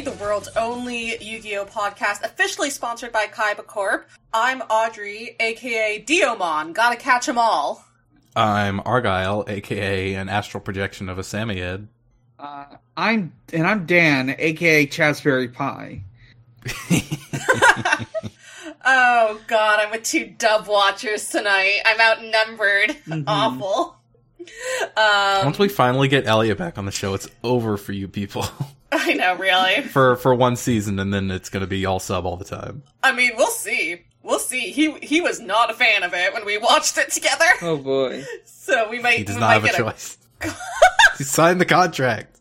duelists. Welcome to Potigree, the world's only Yu-Gi-Oh podcast, officially sponsored by Kaiba Corp. I'm Audrey, aka Diomon. Gotta catch 'em all. I'm Argyle, aka an astral projection of a Samiad. Uh, I'm and I'm Dan, aka Chazberry Pie. oh god, I'm with two dub watchers tonight. I'm outnumbered. Mm-hmm. Awful. Um, Once we finally get Elliot back on the show, it's over for you people. I know, really. for for one season, and then it's gonna be all sub all the time. I mean, we'll see. We'll see. He he was not a fan of it when we watched it together. Oh boy. So we might He does not have a get choice. he signed the contract.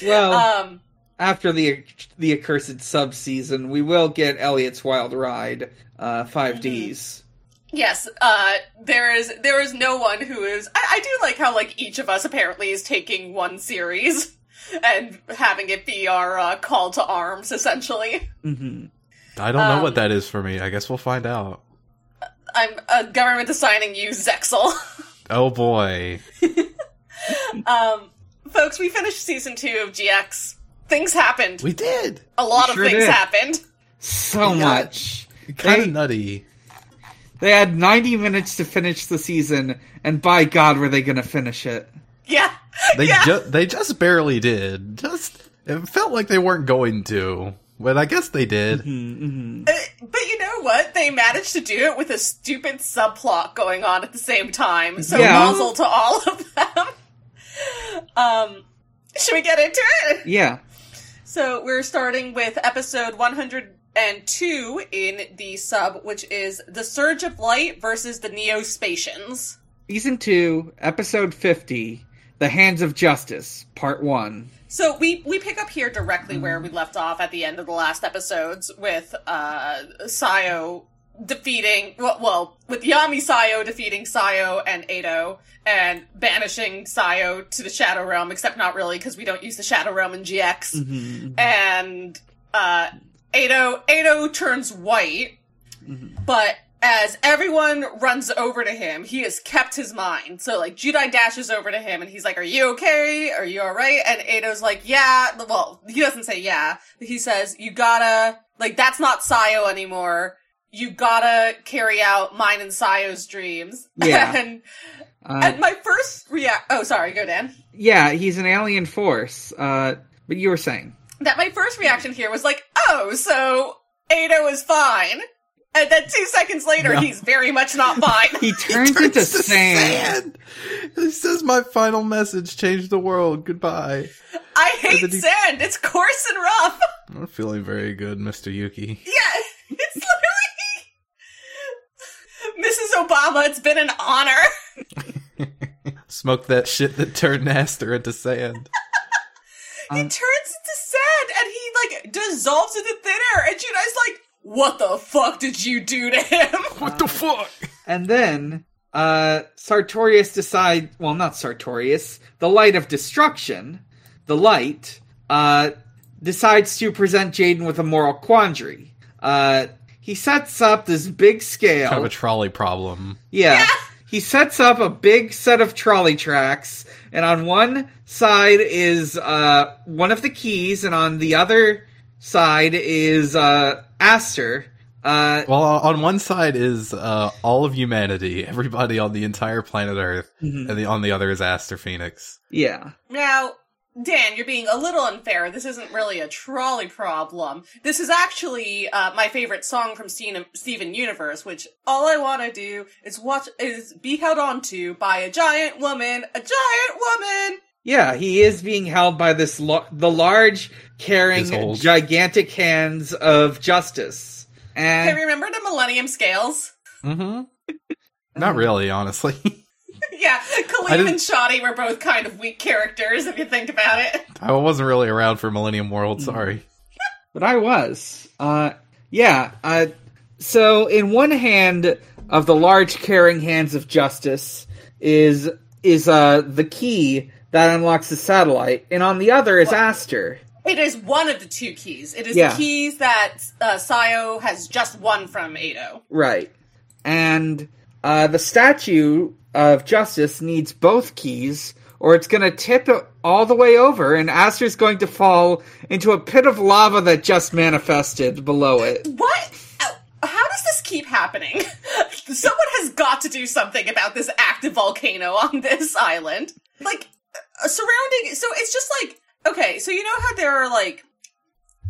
Well, Um after the the accursed sub season, we will get Elliot's Wild Ride, uh, five Ds. Yes, uh, there is there is no one who is. I, I do like how like each of us apparently is taking one series and having it be our uh, call to arms, essentially. Mm-hmm. I don't know Um, what that is for me. I guess we'll find out. I'm uh, government assigning you Zexal. Oh boy. um, folks, we finished season two of GX. Things happened. We did. A lot sure of things did. happened. So Yeah. much. Kind of nutty. They had 90 minutes to finish the season, and by God, were they going to finish it? Yeah, They yeah. ju- they just barely did. Just it felt like they weren't going to, but I guess they did. Mm-hmm. Uh, but you know what? They managed to do it with a stupid subplot going on at the same time. So Yeah. muzzle to all of them. um, should we get into it? Yeah. So we're starting with episode 102 in the sub, which is The Surge of Light versus the Neo-Spacians. Season 2, Episode 50, The Hands of Justice, Part 1. So we we pick up here directly where we left off at the end of the last episodes with uh Sayo defeating well, well with Yami Sayo defeating Sayo and Edo and banishing Sayo to the Shadow Realm, except not really because we don't use the Shadow Realm in GX. Mm-hmm. And uh Edo Edo turns white, but as everyone runs over to him, he has kept his mind. So like Judai dashes over to him and he's like, Are you okay? Are you alright? And Edo's like, Yeah. Well, he doesn't say yeah. He says, You gotta, like, that's not Sayo anymore. You gotta carry out mine and Sayo's dreams. Yeah. and, Uh, and my first react, oh, sorry, go Dan. yeah, he's an alien force. Uh, but you were saying. That my first reaction here was like, Oh, so Edo is fine. And then two seconds later, No. he's very much not fine. He turns, Turns into to sand. sand. He says, "My final message changed the world. Goodbye." I hate he- sand. It's coarse and rough. I'm not feeling very good, Mister Yuki. Yeah, it's literally Mrs. Obama. It's been an honor. Smoke that shit that turned Nastor into sand. he Um, turns into sand and he like dissolves into thin air. And Judai's like, "What the fuck did you do to him?" What the fuck? And then, uh, Sartorius decide, well, not Sartorius, the Light of Destruction, the Light, uh, decides to present Jaden with a moral quandary. Uh, he sets up this big scale. Kind of a trolley problem. Yeah. He sets up a big set of trolley tracks, and on one side is uh, one of the keys, and on the other side is uh, Aster. Uh, Well, on one side is uh, all of humanity, everybody on the entire planet Earth, Mhm. and the, on the other is Aster Phoenix. yeah. Now, Dan, you're being a little unfair. This isn't really a trolley problem. This is actually uh, my favorite song from Steven, Steven Universe, which all I want to do is watch is be held onto by a giant woman, a giant woman. Yeah, he is being held by this lo- the large, caring, His gigantic hands of justice. Hey, remember the Millennium Scales? Mm-hmm. Not really, honestly. yeah, I Kaleem and Shadi were both kind of weak characters if you think about it. I wasn't really around for Millennium World. Sorry. but I was. Uh, yeah. Uh, so in one hand of the large, caring hands of justice is is uh the key that unlocks the satellite, and on the other is Aster. It is one of the two keys. It is Yeah. the keys that uh, Sayo has just won from Edo. Right. And uh, the statue of justice needs both keys, or it's going to tip all the way over, and Aster's going to fall into a pit of lava that just manifested below it. What? Uh, How does this keep happening? Someone has got to do something about this active volcano on this island. Like, uh, surrounding. So it's just like. Okay, so you know how there are, like,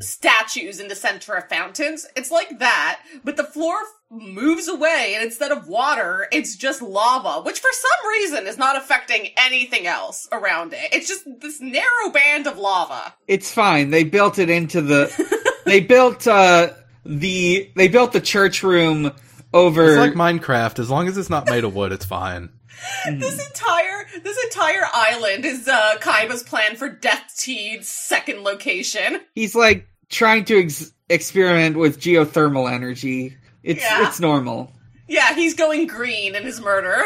statues in the center of fountains? It's like that, but the floor moves away, and instead of water, it's just lava, which for some reason is not affecting anything else around it. It's just this narrow band of lava. It's fine. They built it into the. they built uh the they built the church room over. It's like Minecraft. As long as it's not made of wood, it's fine. This entire this entire island is uh Kaiba's plan for Death Teed's second location. He's like trying to ex- experiment with geothermal energy. It's Yeah. it's normal. Yeah, he's going green in his murder.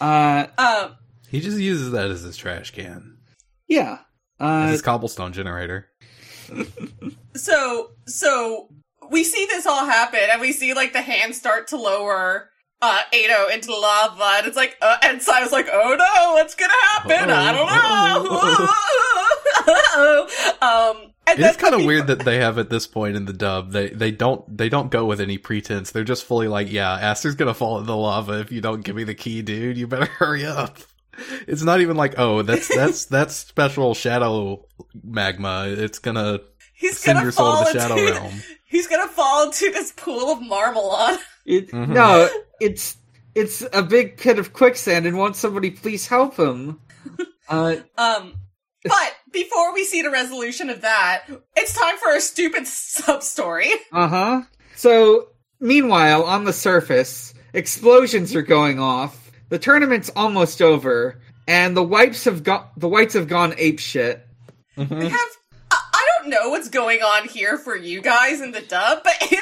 Uh, Um He just uses that as his trash can, yeah. as Uh, his cobblestone generator. so so we see this all happen and we see like the hands start to lower uh Edo into lava and it's like uh, and so I was like, oh no, what's gonna happen? I don't know. um and It's kind of weird that they have at this point in the dub they they don't they don't go with any pretense. They're just fully like, yeah, Aster's gonna fall in the lava if you don't give me the key, dude. You better hurry up. It's not even like, oh, that's that's that's special shadow magma. It's gonna he's send gonna your soul fall to the shadow into, realm. He's gonna fall into this pool of marmalon. It, Mhm. No, it's it's a big pit of quicksand, and won't somebody please help him? Uh, Um, but before we see the resolution of that, it's time for a stupid sub story. uh huh. So, meanwhile, on the surface, explosions are going off. The tournament's almost over, and the whites have got the whites have gone ape shit. We have. I I don't know what's going on here for you guys in the dub, but in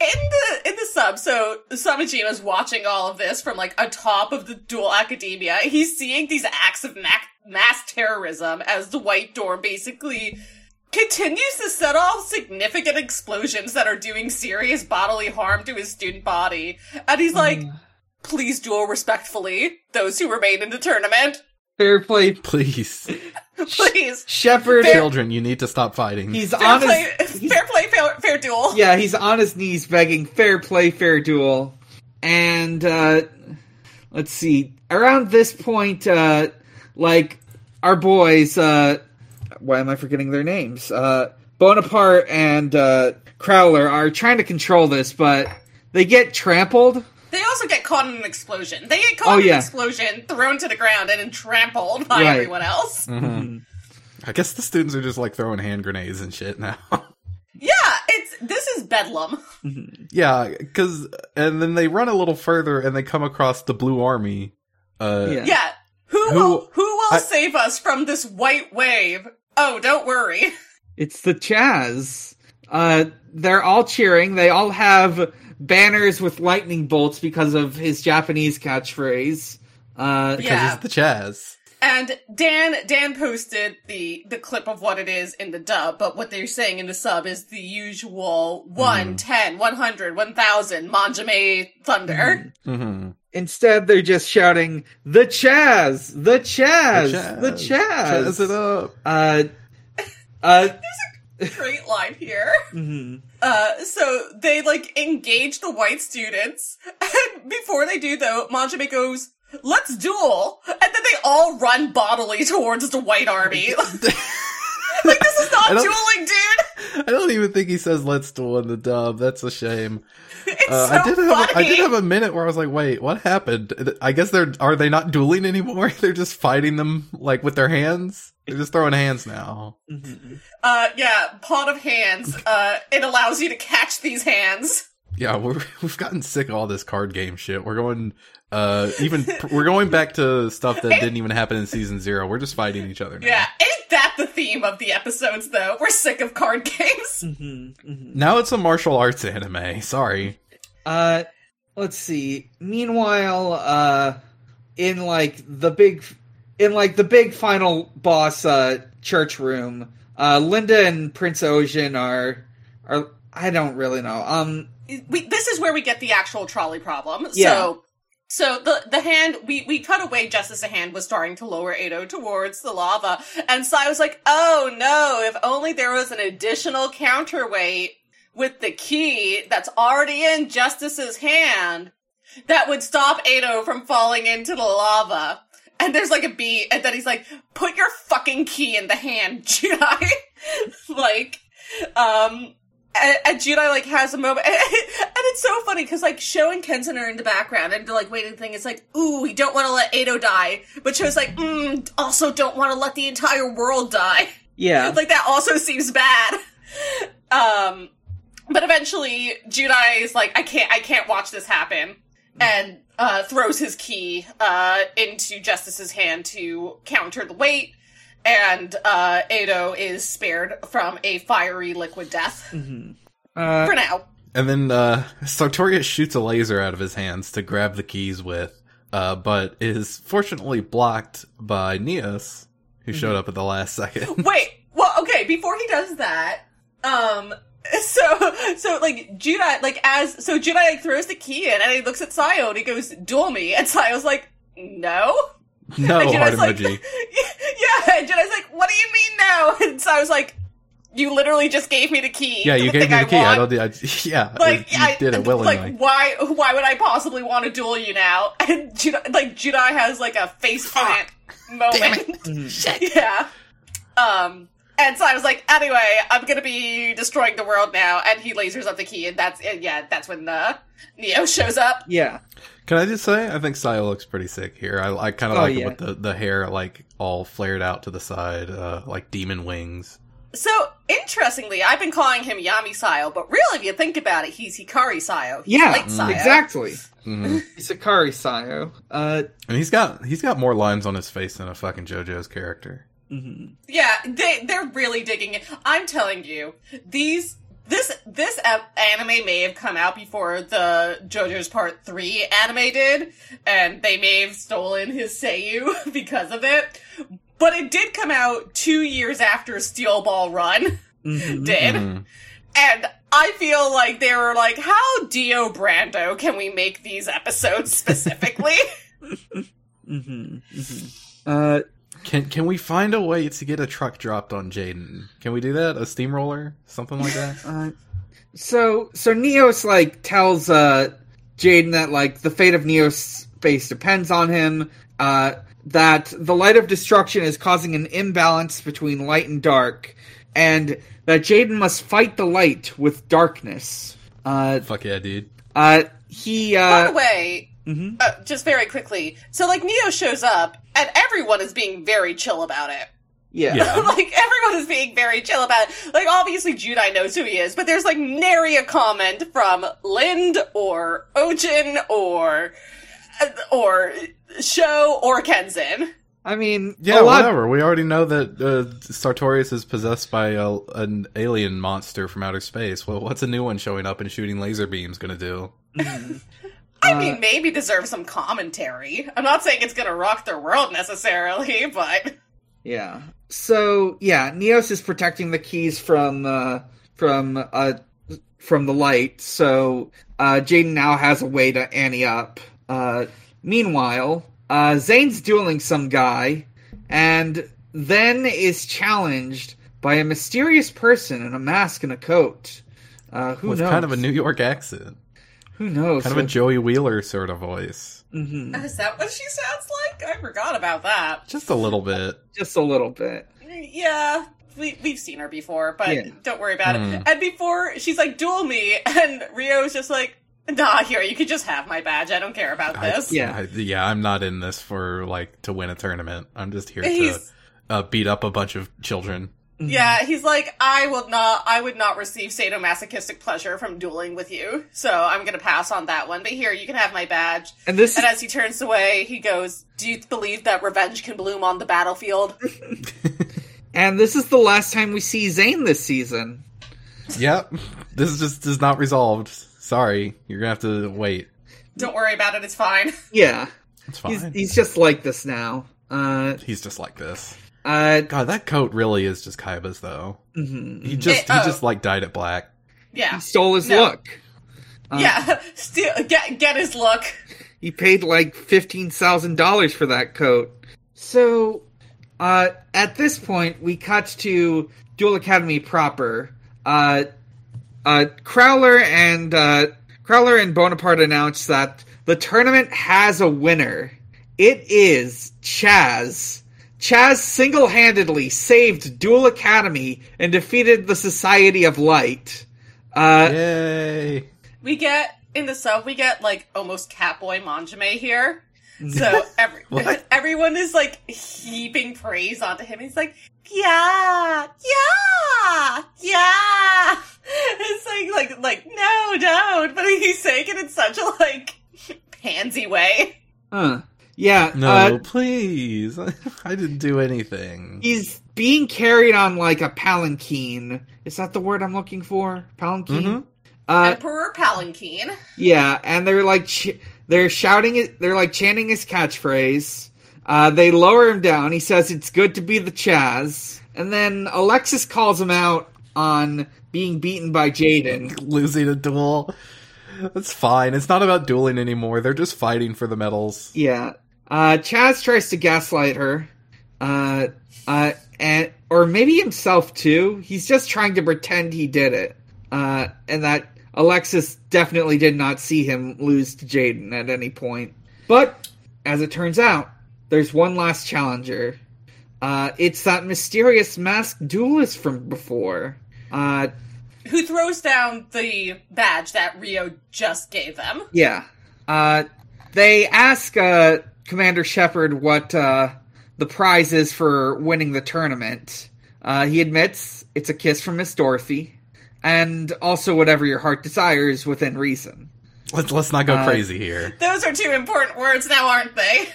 in the in the sub, so Samejima's watching all of this from like atop of the duel academia. He's seeing these acts of ma- mass terrorism as the White Door basically continues to set off significant explosions that are doing serious bodily harm to his student body, and he's like, mm. "Please duel respectfully, those who remain in the tournament, Fair play, Please, please." Shepard. children, you need to stop fighting. He's Fair on play, his he's- fair play, fair, fair duel. yeah, he's on his knees begging fair play, fair duel. And uh let's see. Around this point, uh like our boys, uh why am I forgetting their names? Uh Bonaparte and uh Crowler are trying to control this, but they get trampled. They also get caught in an explosion. They get caught Oh, in yeah. an explosion, thrown to the ground, and then trampled by Right. everyone else. Mhm. I guess the students are just like throwing hand grenades and shit now. Yeah, it's this is bedlam. yeah, because and then they run a little further and they come across the Blue Army. Uh, Yeah. Yeah, who, Who- will who will I- save us from this white wave? Oh, don't worry. It's the Chaz. Uh they're all cheering. They all have banners with lightning bolts because of his Japanese catchphrase. Uh because Yeah. it's the Chaz. And Dan Dan posted the the clip of what it is in the dub, but what they're saying in the sub is the usual 1, 10, 100, 1000 Manjoume Thunder. Mm-hmm. Instead, they're just shouting, "The Chaz, the Chaz, the Chaz." Chaz it up. Uh, uh, Great line here. mhm. Uh, so they like engage the white students, and before they do though, Manjoume goes, "Let's duel," and then they all run bodily towards the white army. like this is not dueling, dude. I don't even think he says "Let's duel" in the dub. That's a shame. It's Uh, so I did have funny. a, I did have a minute where I was like, "Wait, what happened?" I guess they're are they not dueling anymore? They're just fighting them like with their hands. They're just throwing hands now. uh, yeah, pot of hands. Uh, it allows you to catch these hands. Yeah, we're, we've gotten sick of all this card game shit. We're going, uh, even we're going back to stuff that didn't even happen in season zero. We're just fighting each other now. Yeah, ain't that the theme of the episodes though? We're sick of card games. Now it's a martial arts anime. Sorry. uh, let's see. Meanwhile, uh, in like the big, in like the big final boss, uh, church room, uh, Linda and Prince Ocean are, are I don't really know. Um, we, this is where we get the actual trolley problem. Yeah. So so the the hand we we cut away just as the hand was starting to lower Edo towards the lava, and Sai was like, "Oh no! If only there was an additional counterweight with the key that's already in Justice's hand that would stop Edo from falling into the lava." And there's like a beat, and then he's like, "Put your fucking key in the hand, Judai." like, um, and, and Judai like has a moment, and, and it's so funny because like Sho and Kenzan are in the background, and the like waiting thing is like, "Ooh, we don't want to let Edo die," but Sho's like, mm, "Also, don't want to let the entire world die." Yeah. like that also seems bad. Um, but eventually, Judai is like, "I can't, I can't watch this happen," and uh, throws his key uh, into Justice's hand to counter the weight. And uh, Edo is spared from a fiery liquid death Uh, for now. And then uh, Sartorius shoots a laser out of his hands to grab the keys with, uh, but is fortunately blocked by Neos, who showed up at the last second. Wait, well, okay, before he does that, um, so, so, like, Judai, like, as, so Judai, like, throws the key in, and he looks at Sayo, and he goes, duel me, and Sayo's like, no? No, And heart Judai's like, emoji. yeah, and Judai's like, what do you mean no? And so I was like, you literally just gave me the key. Yeah, you gave me thing the key. want. I don't. I, yeah, like you I did it willingly. Like why? Why would I possibly want to duel you now? And Judai, like Judai has like a face plant moment. Shit. yeah. Um. And so I was like, anyway, I'm gonna be destroying the world now, and he lasers up the key, and that's and yeah, that's when the Neo shows up. yeah. Can I just say, I think Sayo looks pretty sick here. I, I kind of Oh, like yeah. it with the, the hair like all flared out to the side, uh, like demon wings. So interestingly, I've been calling him Yami Sayo, but really, if you think about it, he's Hikari Sayo. He's Yeah, Light Sayo. exactly. Mhm. Sakari Sayo. Uh, and he's got he's got more lines on his face than a fucking JoJo's character. mhm. Yeah, they they're really digging it. I'm telling you, these this this anime may have come out before the JoJo's Part Three anime did, and they may have stolen his Seiyu because of it. But it did come out two years after Steel Ball Run Mhm. did, Mhm. and I feel like they were like, "How Dio Brando can we make these episodes specifically?" Mhm. Mhm. Uh, Can can we find a way to get a truck dropped on Jaden? Can we do that? A steamroller, something like that? uh, so so Neos like tells uh Jaden that like the fate of Neos space depends on him. Uh, that the light of destruction is causing an imbalance between light and dark, and that Jaden must fight the light with darkness. Uh, Fuck yeah, dude. uh, he Uh, By the way, mhm. uh, just very quickly. So like Neo shows up and everyone is being very chill about it. yeah. Yeah. like everyone is being very chill about it. Like obviously Judai knows who he is, but there's like nary a comment from Lind or Ojin or uh, or Sho or Kenzan. I mean, Yeah, lot- whatever. We already know that uh, Sartorius is possessed by a, an alien monster from outer space. Well, what's a new one showing up and shooting laser beams gonna do? I Uh, mean, maybe deserve some commentary. I'm not saying it's gonna rock their world necessarily, but Yeah. So yeah, Neos is protecting the keys from uh from uh from the light. So uh Jaden now has a way to ante up. Uh meanwhile, uh Zane's dueling some guy and then is challenged by a mysterious person in a mask and a coat. Uh who With knows? kind of a New York accent, who knows? kind of a Joey Wheeler sort of voice, Mhm. is that what she sounds like? I forgot about that. just a little bit. just a little bit. Yeah, we, we've seen her before, but Yeah. don't worry about Hmm. it. And before, she's like, duel me, and Rio's just like, nah, here, you can just have my badge. I don't care about I- this. Yeah. I, yeah. I'm not in this for like to win a tournament. I'm just here to uh, beat up a bunch of children. Mhm. yeah, he's like, I will not, I would not receive sadomasochistic pleasure from dueling with you, so I'm gonna pass on that one. But here, you can have my badge. And this And as he turns away, he goes, do you believe that revenge can bloom on the battlefield? and this is the last time we see Zane this season. Yep, this is just is not resolved. Sorry, you're gonna have to wait. don't worry about it, it's fine. Yeah. It's fine. He's He's, he's just like this now. Uh, he's just like this. Uh, God, that coat really is just Kaiba's though. mhm. He just Eh, he oh. just like dyed it black. Yeah. he stole his No. look. Uh, yeah, Steal, get get his look. He paid like fifteen thousand dollars for that coat. So, uh, at this point, we cut to Duel Academy proper. Uh, uh, Crowler and uh, Crowler and Bonaparte announced that the tournament has a winner. It is Chaz. Chaz single-handedly saved Duel Academy and defeated the Society of Light. Uh, Yay! We get in the sub, we get like almost Catboy Manjoume here. So every everyone is like heaping praise onto him. He's like, yeah, yeah, yeah. It's like, like, like, no, don't. But he's saying it in such a like pansy way. huh. Yeah. No, uh, please. I didn't do anything. he's being carried on like a palanquin. Is that the word I'm looking for? Palanquin. Mhm. Uh, Emperor Palanquin. yeah, and they're like ch- they're shouting it. They're like chanting his catchphrase. Uh, they lower him down. He says it's good to be the Chaz, and then Alexis calls him out on being beaten by Jaden. Losing a duel. That's fine. It's not about dueling anymore. They're just fighting for the medals. Yeah. Uh, Chaz tries to gaslight her. Uh, uh, and, or maybe himself too. He's just trying to pretend he did it. Uh, and that Alexis definitely did not see him lose to Jaden at any point. But, as it turns out, there's one last challenger. Uh, it's that mysterious masked duelist from before. Uh, Who throws down the badge that Rio just gave them? Yeah. Uh, they ask uh, Commander Shepard what uh, the prize is for winning the tournament. Uh, he admits it's a kiss from Miss Dorothy, and also whatever your heart desires within reason. Let's let's not go Uh, crazy here. Those are two important words now, aren't they?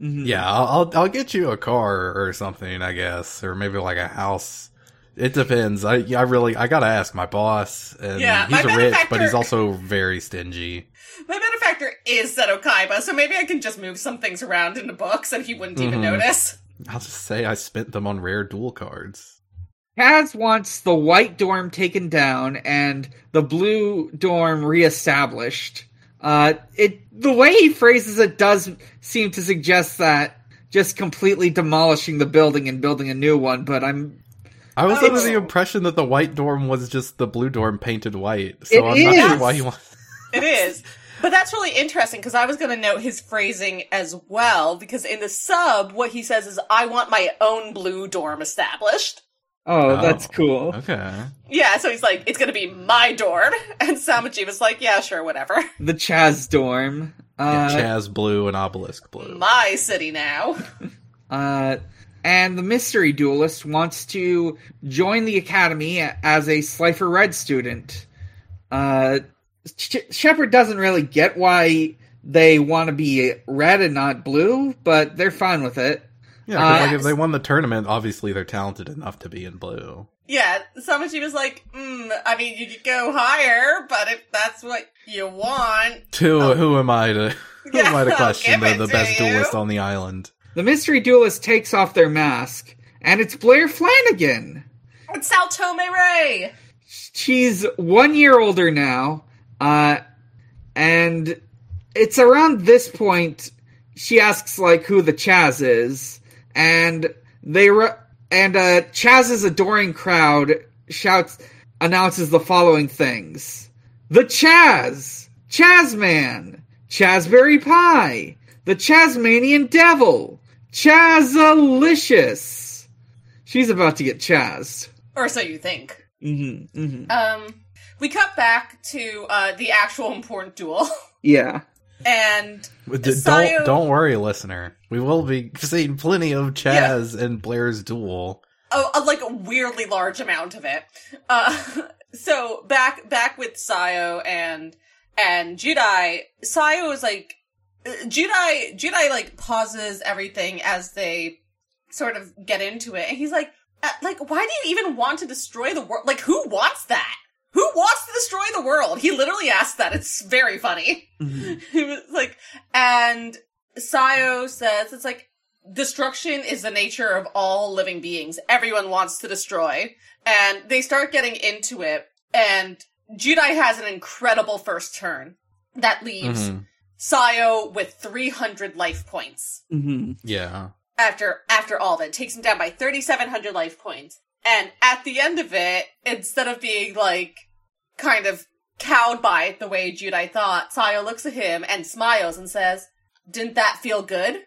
Mhm. Yeah, I'll, I'll I'll get you a car or something, I guess, or maybe like a house. It depends. I I really I gotta ask my boss, and Yeah, he's my rich, but he's also very stingy. My benefactor is Seto Kaiba, so maybe I can just move some things around in the books and he wouldn't even Mhm. notice. I'll just say I spent them on rare duel cards. Chaz wants the white dorm taken down and the blue dorm reestablished. Uh, it the way he phrases it does seem to suggest that just completely demolishing the building and building a new one. But I'm I was under the impression that the white dorm was just the blue dorm painted white, so It I'm not sure why he wants. It is. But that's really interesting because I was going to note his phrasing as well because in the sub, what he says is, I want my own blue dorm established. oh, Oh. that's cool. Okay. Yeah, so he's like, it's going to be my dorm. And Samaji was like, yeah, sure, whatever. The Chaz dorm. Yeah, Uh, Chaz blue and obelisk blue. My city now. Uh, and the mystery duelist wants to join the academy as a Slifer Red student. Uh, Sh- Shepard doesn't really get why they want to be red and not blue, but they're fine with it. Yeah, 'cause, Uh, like if they won the tournament, obviously they're talented enough to be in blue. Yeah, Samaji was like, mm, I mean, you could go higher, but if that's what you want. Who Oh. who am I to who am I to question the, the it best you. duelist on the island? The mystery duelist takes off their mask, and it's Blair Flanagan. It's Sal Tome Ray! She's one year older now, uh, and it's around this point she asks like who the Chaz is, and they re- and uh, Chaz's adoring crowd shouts announces the following things: the Chaz, Chazman, Chazberry Pie, the Chazmanian Devil, Chazalicious. She's about to get Chaz. Or so you think. Mm-hmm, mm-hmm. Um, we cut back to uh, the actual important duel, Yeah. and D- Sayo- Don't don't worry, listener. We will be seeing plenty of Chaz and Blair's duel. a, a like a weirdly large amount of it. Uh, so back back with Sayo and and Judai, Sayo is like uh, Judai. Judai like pauses everything as they sort of get into it, and he's like, uh, like, why do you even want to destroy the world? Like, who wants that? Who wants to destroy the world? He literally asked that. It's very funny. he was like, and Sayo says it's like destruction is the nature of all living beings. Everyone wants to destroy, and they start getting into it. And Judai has an incredible first turn that leaves Mhm. Sayo with 300 life points. hmm Yeah. after after all of it. Takes him down by 3700 life points. And at the end of it, instead of being like kind of cowed by it the way Judai thought, Sayo looks at him and smiles and says, "Didn't that feel good?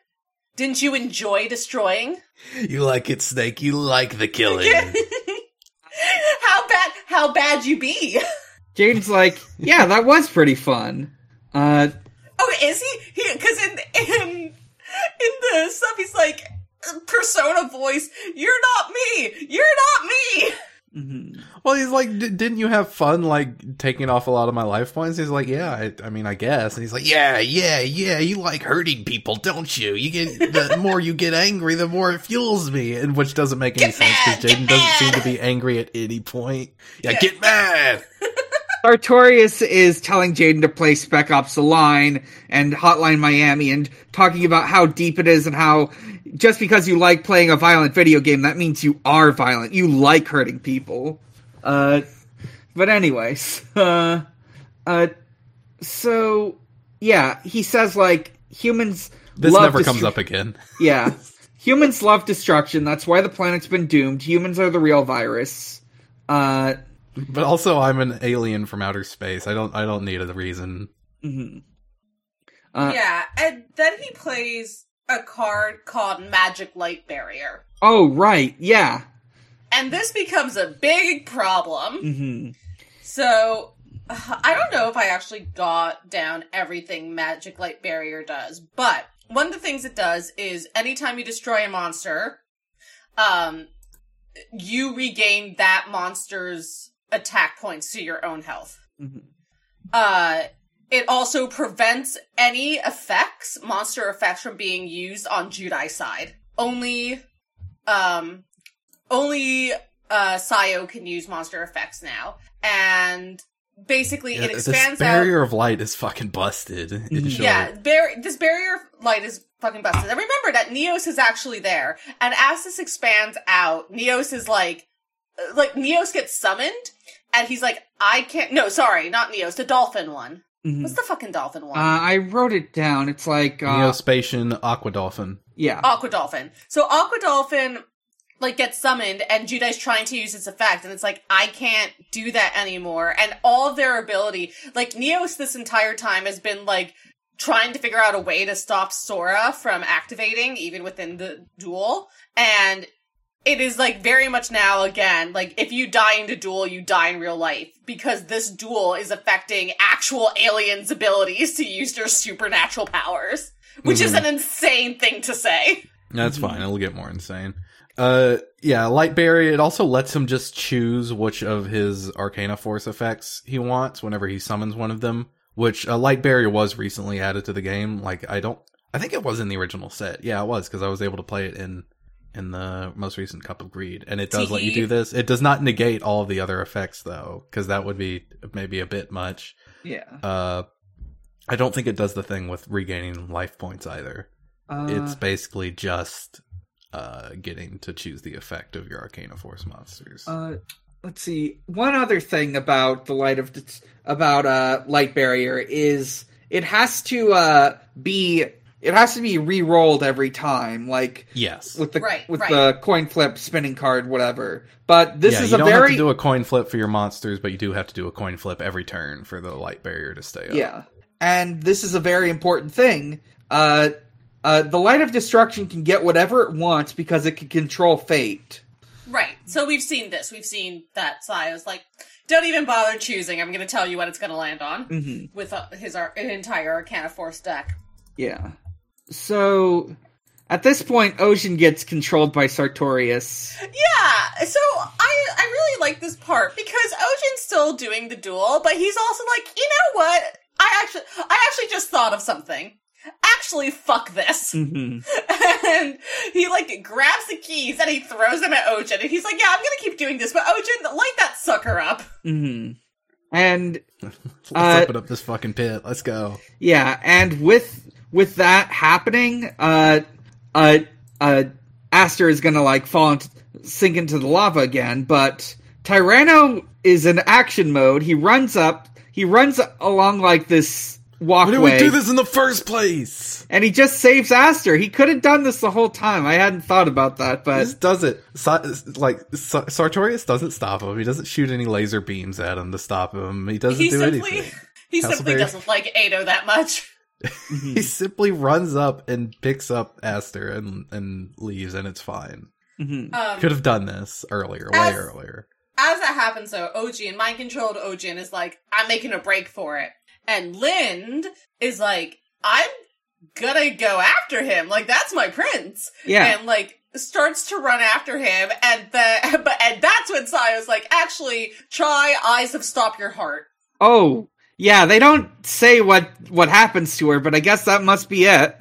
Didn't you enjoy destroying? You like it, Snake. You like the killing. how bad how bad you be?" Jaden's like, yeah, that was pretty fun. Uh, Oh, is he? He because in in in the stuff he's like persona voice. You're not me. You're not me. mhm. well, he's like, D- didn't you have fun, like, taking off a lot of my life points? He's like, yeah, I, I mean, I guess. And he's like, yeah, yeah, yeah, you like hurting people, don't you? You get, the more you get angry, the more it fuels me. And which doesn't make any Get sense because Jaden doesn't seem to be angry at any point. Yeah, Yeah. get mad! Sartorius is telling Jaden to play Spec Ops The Line and Hotline Miami and talking about how deep it is and how just because you like playing a violent video game, that means you are violent. You like hurting people. Uh, but anyways, uh, uh, so yeah, he says like humans. This love never comes up again. Yeah. Humans love destruction. That's why the planet's been doomed. Humans are the real virus. Uh, But also, I'm an alien from outer space. I don't, I don't need a reason. mhm. Uh, yeah, and then he plays a card called Magic Light Barrier. Oh, right. Yeah. And this becomes a big problem. hmm So, I don't know if I actually got down everything Magic Light Barrier does, but one of the things it does is anytime you destroy a monster, um, you regain that monster's attack points to your own health. hmm Uh, it also prevents any effects, monster effects, from being used on Judai's side. Only, um, only, uh, Sayo can use monster effects now. And basically Yeah, it this expands out. barrier of light is fucking busted. in Mhm. short. Yeah, bar- this barrier of light is fucking busted. And remember that Neos is actually there. And as this expands out, Neos is like, like, Neos gets summoned, and he's like, I can't, no, sorry, not Neos, the dolphin one. Hmm What's the fucking dolphin one? Uh, I wrote it down. It's like, uh, Neo-Spacian Aqua Dolphin. yeah. Aqua Dolphin. So Aqua Dolphin like gets summoned and Judai's trying to use its effect and it's like I can't do that anymore and all of their ability like Neos this entire time has been like trying to figure out a way to stop Sora from activating even within the duel and it is like very much now again like if you die in a duel you die in real life because this duel is affecting actual aliens abilities to use their supernatural powers which is an insane thing to say That's fine. It'll get more insane. Uh, yeah, Light Barrier, it also lets him just choose which of his Arcana Force effects he wants whenever he summons one of them, which uh, Light Barrier was recently added to the game. Like, I don't, I think it was in the original set. Yeah, it was, because I was able to play it in, in the most recent Cup of Greed. And it does let you do this. It does not negate all of the other effects, though, because that would be maybe a bit much. Yeah. Uh, I don't think it does the thing with regaining life points either Uh, it's basically just uh getting to choose the effect of your arcana force monsters Uh, let's see. One other thing about the light of about uh light barrier is it has to uh be it has to be re-rolled every time, like yes with the Right, with right. the coin flip, spinning card, whatever. But this yeah, is you a don't have very to do a coin flip for your monsters but you do have to do a coin flip every turn for the light barrier to stay up yeah, and this is a very important thing. Uh, uh, the light of destruction can get whatever it wants because it can control fate. Right. So we've seen this. We've seen that Sayo's like, don't even bother choosing. I'm going to tell you what it's going to land on hmm with uh, his ar- entire Arcana Force deck. Yeah. So at this point, Ocean gets controlled by Sartorius. Yeah. So I I really like this part because Ocean's still doing the duel, but he's also like, you know what? I actually I actually just thought of something. Actually, fuck this. hmm and he like grabs the keys and he throws them at Ocean, and he's like, "Yeah, I'm gonna keep doing this, but Ocean, light that sucker up." hmm And let's Uh, open up this fucking pit let's go yeah, and with with that happening, uh, uh, uh, Aster is gonna like fall into sink into the lava again. But Tyranno is in action mode. He runs up. He runs along like this walkway. Why did we do this in the first place? And he just saves Aster. He could have done this the whole time. I hadn't thought about that, but This does it. Sa- like Sa- Sartorius doesn't stop him. He doesn't shoot any laser beams at him to stop him. He doesn't He do simply anything. he simply doesn't like Edo that much. He simply runs up and picks up Aster and and leaves, and it's fine. Mhm. Um, Could have done this earlier, way earlier. as that happens though, Ojin, mind controlled Ojin is like, I'm making a break for it. And Lind is like, I'm gonna go after him. Like, that's my prince. yeah. And like, starts to run after him. And the, but, and that's when Sayo's like, actually, try Eyes of Stop Your Heart. Oh, yeah. They don't say what what happens to her, but I guess that must be it.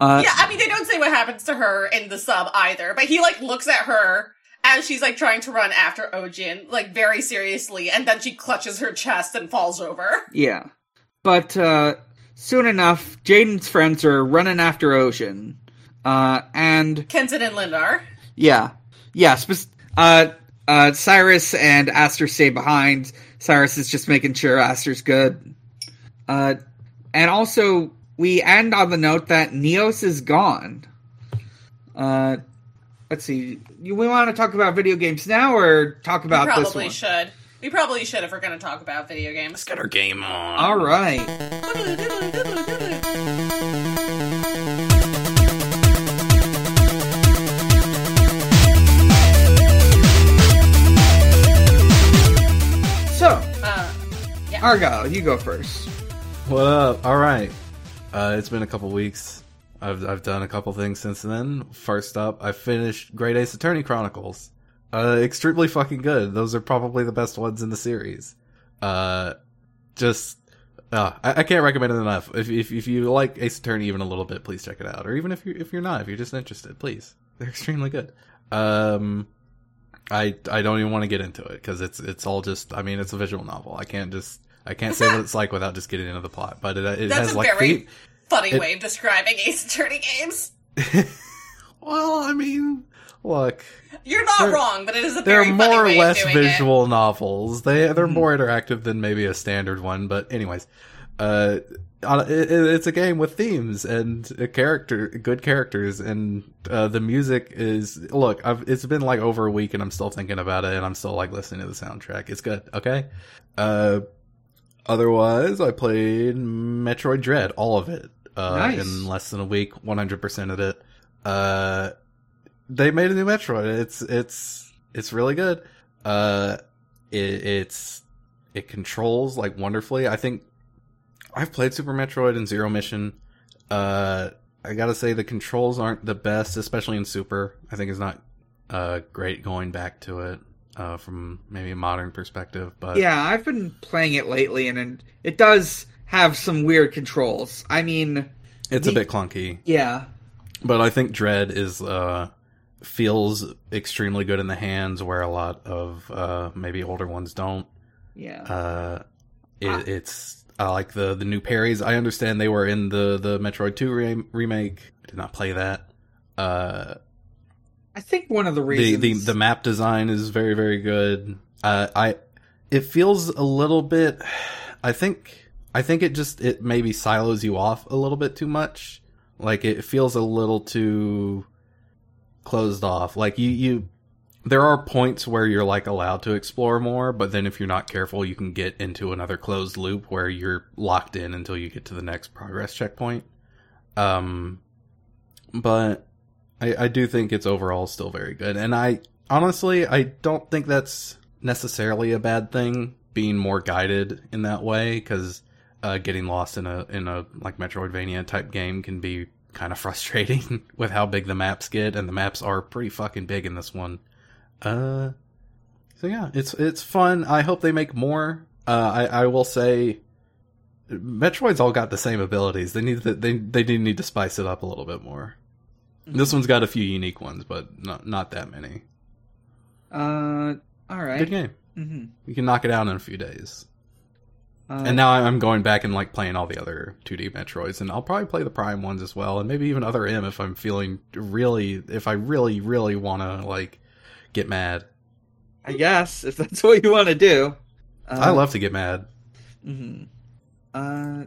Uh, yeah, I mean, they don't say what happens to her in the sub either, but he like looks at her as she's like trying to run after Ojin, like very seriously, and then she clutches her chest and falls over. Yeah. But uh, soon enough, Jaden's friends are running after Ocean. Uh, and Kenzan and Lindar. yeah, yeah. Spe- uh, uh, Cyrus and Aster stay behind. Cyrus is just making sure Aster's good. Uh, and also, we end on the note that Neos is gone. Uh, let's see. You- We want to talk about video games now, or talk about we this probably one? should. We probably should if we're going to talk about video games. Let's get our game on. All right. Argyle, you go first. What up? All right. Uh, it's been a couple weeks. I've I've done a couple things since then. First up, I finished Great Ace Attorney Chronicles. Uh, extremely fucking good. Those are probably the best ones in the series. Uh, just uh, I, I can't recommend it enough. If, if if you like Ace Attorney even a little bit, please check it out. Or even if you if you're not, if you're just interested, please. They're extremely good. Um, I I don't even want to get into it because it's it's all just. I mean, it's a visual novel. I can't just. I can't say what it's like without just getting into the plot. But it it That's has a like very theme- funny it- way of describing Ace Attorney games. well, I mean, look, You're not wrong, but it is a they're more or less visual novels. They they're Mhm. more interactive than maybe a standard one. But anyways, uh, it, it- it's a game with themes and a character, good characters, and uh, the music is. Look, I've, it's been like over a week, and I'm still thinking about it, and I'm still like listening to the soundtrack. It's good. Okay. Uh, otherwise, I played Metroid Dread, all of it, uh, Nice. in less than a week, 100% of it. Uh, they made a new Metroid. It's it's it's really good. Uh, it, it's it controls like wonderfully. I think I've played Super Metroid and Zero Mission. Uh, I gotta say the controls aren't the best, especially in Super. I think it's not uh great going back to it uh from maybe a modern perspective, but Yeah, I've been playing it lately, and it, it does have some weird controls. I mean, it's the- a bit clunky. yeah, But I think Dread is uh feels extremely good in the hands where a lot of uh maybe older ones don't. yeah. Uh it, Ah. it's I like the the new parries. I understand they were in the the Metroid 2 re- remake. I did not play that. Uh I think one of the the, reasons the the map design is very very good. Uh I it feels a little bit I think I think it just it maybe silos you off a little bit too much. Like it feels a little too closed off. Like you you there are points where you're like allowed to explore more, but then if you're not careful, you can get into another closed loop where you're locked in until you get to the next progress checkpoint. Um, but I, I do think it's overall still very good, and I honestly I don't think that's necessarily a bad thing being more guided in that way because uh, getting lost in a in a like Metroidvania type game can be kind of frustrating with how big the maps get, and the maps are pretty fucking big in this one. Uh, so yeah, it's it's fun. I hope they make more. Uh, I I will say, Metroid's all got the same abilities. They need to, they they do need to spice it up a little bit more. This one's got a few unique ones, but not not that many. Uh, all right. Good game. hmm You can knock it out in a few days. Uh, And now I'm going back and like playing all the other 2D Metroids, and I'll probably play the Prime ones as well, and maybe even other M if I'm feeling really, if I really, really want to like get mad. I guess if that's what you want to do. Uh, I love to get mad. hmm Uh,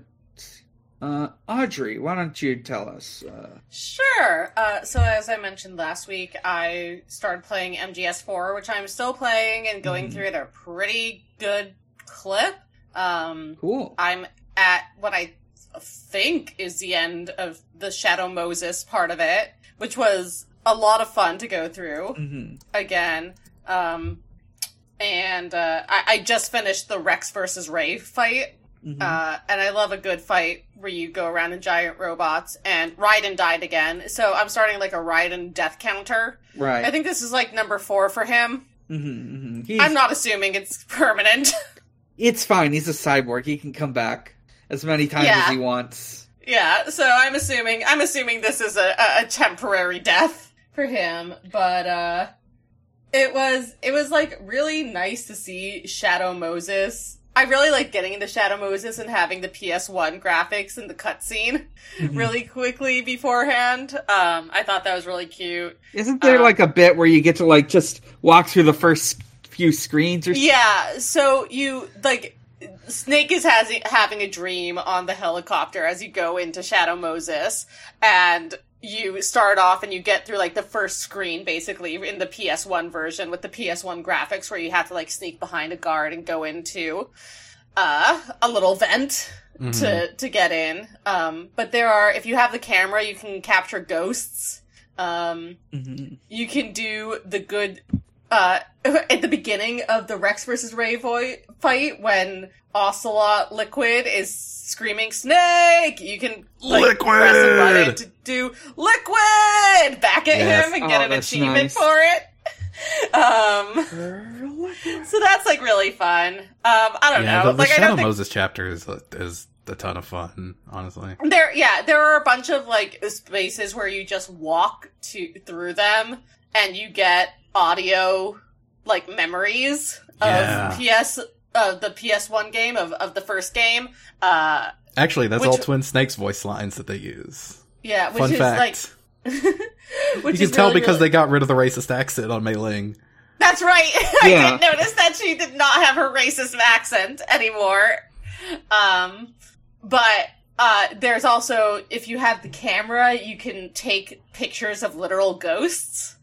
Uh, Audrey, why don't you tell us? Uh, Sure. Uh, so as I mentioned last week, I started playing MGS4, which I'm still playing and going through at a pretty good clip. Um, cool. I'm at what I think is the end of the Shadow Moses part of it, which was a lot of fun to go through hmm again. Um, and uh, I, I just finished the Rex versus Ray fight. Mhm. Uh, and I love a good fight where you go around in giant robots. And Raiden died again, so I'm starting like a Raiden death counter. right. I think this is like number four for him. hmm He's, I'm not assuming it's permanent. It's fine. He's a cyborg. He can come back as many times Yeah. as he wants. yeah, so I'm assuming I'm assuming this is a, a, a temporary death for him. But uh, it was it was like really nice to see Shadow Moses. I really like getting into Shadow Moses and having the PS1 graphics and the cutscene really quickly beforehand. Um, I thought that was really cute. Isn't there Uh, like a bit where you get to like just walk through the first few screens or Yeah, so you like Snake is has, having a dream on the helicopter as you go into Shadow Moses, and you start off and you get through like the first screen basically in the PS1 version with the PS1 graphics where you have to like sneak behind a guard and go into uh a little vent to to get in. Um but there are if you have the camera you can capture ghosts. Um Mhm. you can do the good uh at the beginning of the Rex versus Ray vo- fight when Ocelot Liquid is screaming snake you can like press a Liquid! button to do liquid back at Yes. him and Oh, get an achievement nice. for it um so that's like really fun um i don't Yeah, know the, the like i Shadow don't think Moses chapter is is a ton of fun, honestly. there, yeah, there are a bunch of like spaces where you just walk to through them, and you get audio like memories Yeah. of PS of the PS1 game of of the first game. Uh, Actually, that's Which- all Twin Snakes voice lines that they use. yeah, which Fun is fact. like, which you is can tell really, because really- they got rid of the racist accent on Mei Ling. That's right. I Yeah. did notice that she did not have her racist accent anymore. Um, but uh, there's also if you have the camera, you can take pictures of literal ghosts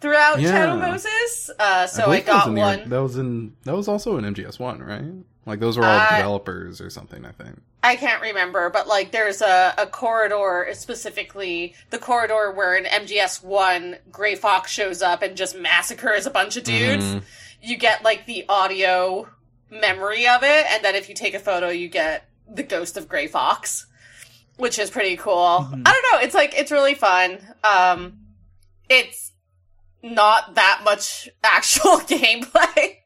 throughout Yeah. Shadow Moses. Uh, so I, was got the- one. that was in that was also in MGS one, right? Like those were all Uh, developers or something. I think. I can't remember, but like there's a, a corridor specifically the corridor where in MGS one Gray Fox shows up and just massacres a bunch of dudes. Mhm. You get like the audio memory of it, and then if you take a photo, you get the ghost of Gray Fox, which is pretty cool. Mhm. I don't know, it's like it's really fun. Um, it's not that much actual gameplay.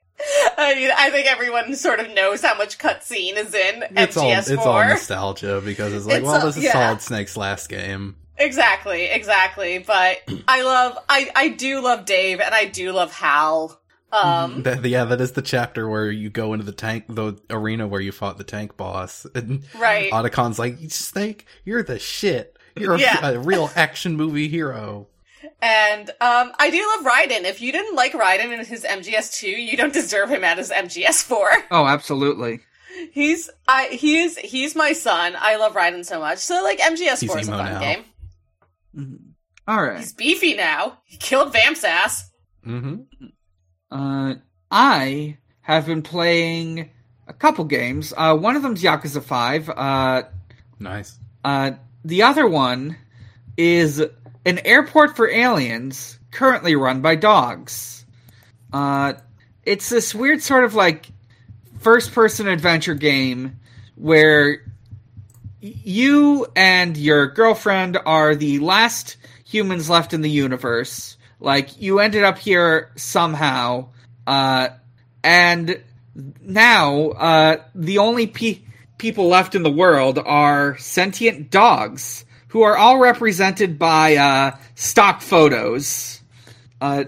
I mean, I think everyone sort of knows how much cutscene is in It's all MGS4. it's all nostalgia because it's like, It's well, all- this is yeah. Solid Snake's last game. Exactly, exactly. But I love, I, I do love Dave, and I do love Hal. Um, That, yeah, that is the chapter where you go into the tank, the arena where you fought the tank boss, and right. Otacon's like, Snake, you're the shit. You're a, Yeah. a real action movie hero. And um, I do love Raiden. If you didn't like Raiden in his MGS2, you don't deserve him at his MGS4. Oh, absolutely. He's I he's he's my son. I love Raiden so much. So like MGS4 is a emo fun now. game. Mhm. All right. He's beefy now. He killed Vamp's ass. hmm Uh, I have been playing a couple games. Uh, one of them's Yakuza Five. Uh, Nice. uh, the other one is an airport for aliens, currently run by dogs. Uh, it's this weird sort of like first-person adventure game where you and your girlfriend are the last humans left in the universe. Like you ended up here somehow, uh, and now uh, the only pe- people left in the world are sentient dogs who are all represented by uh, stock photos. Uh,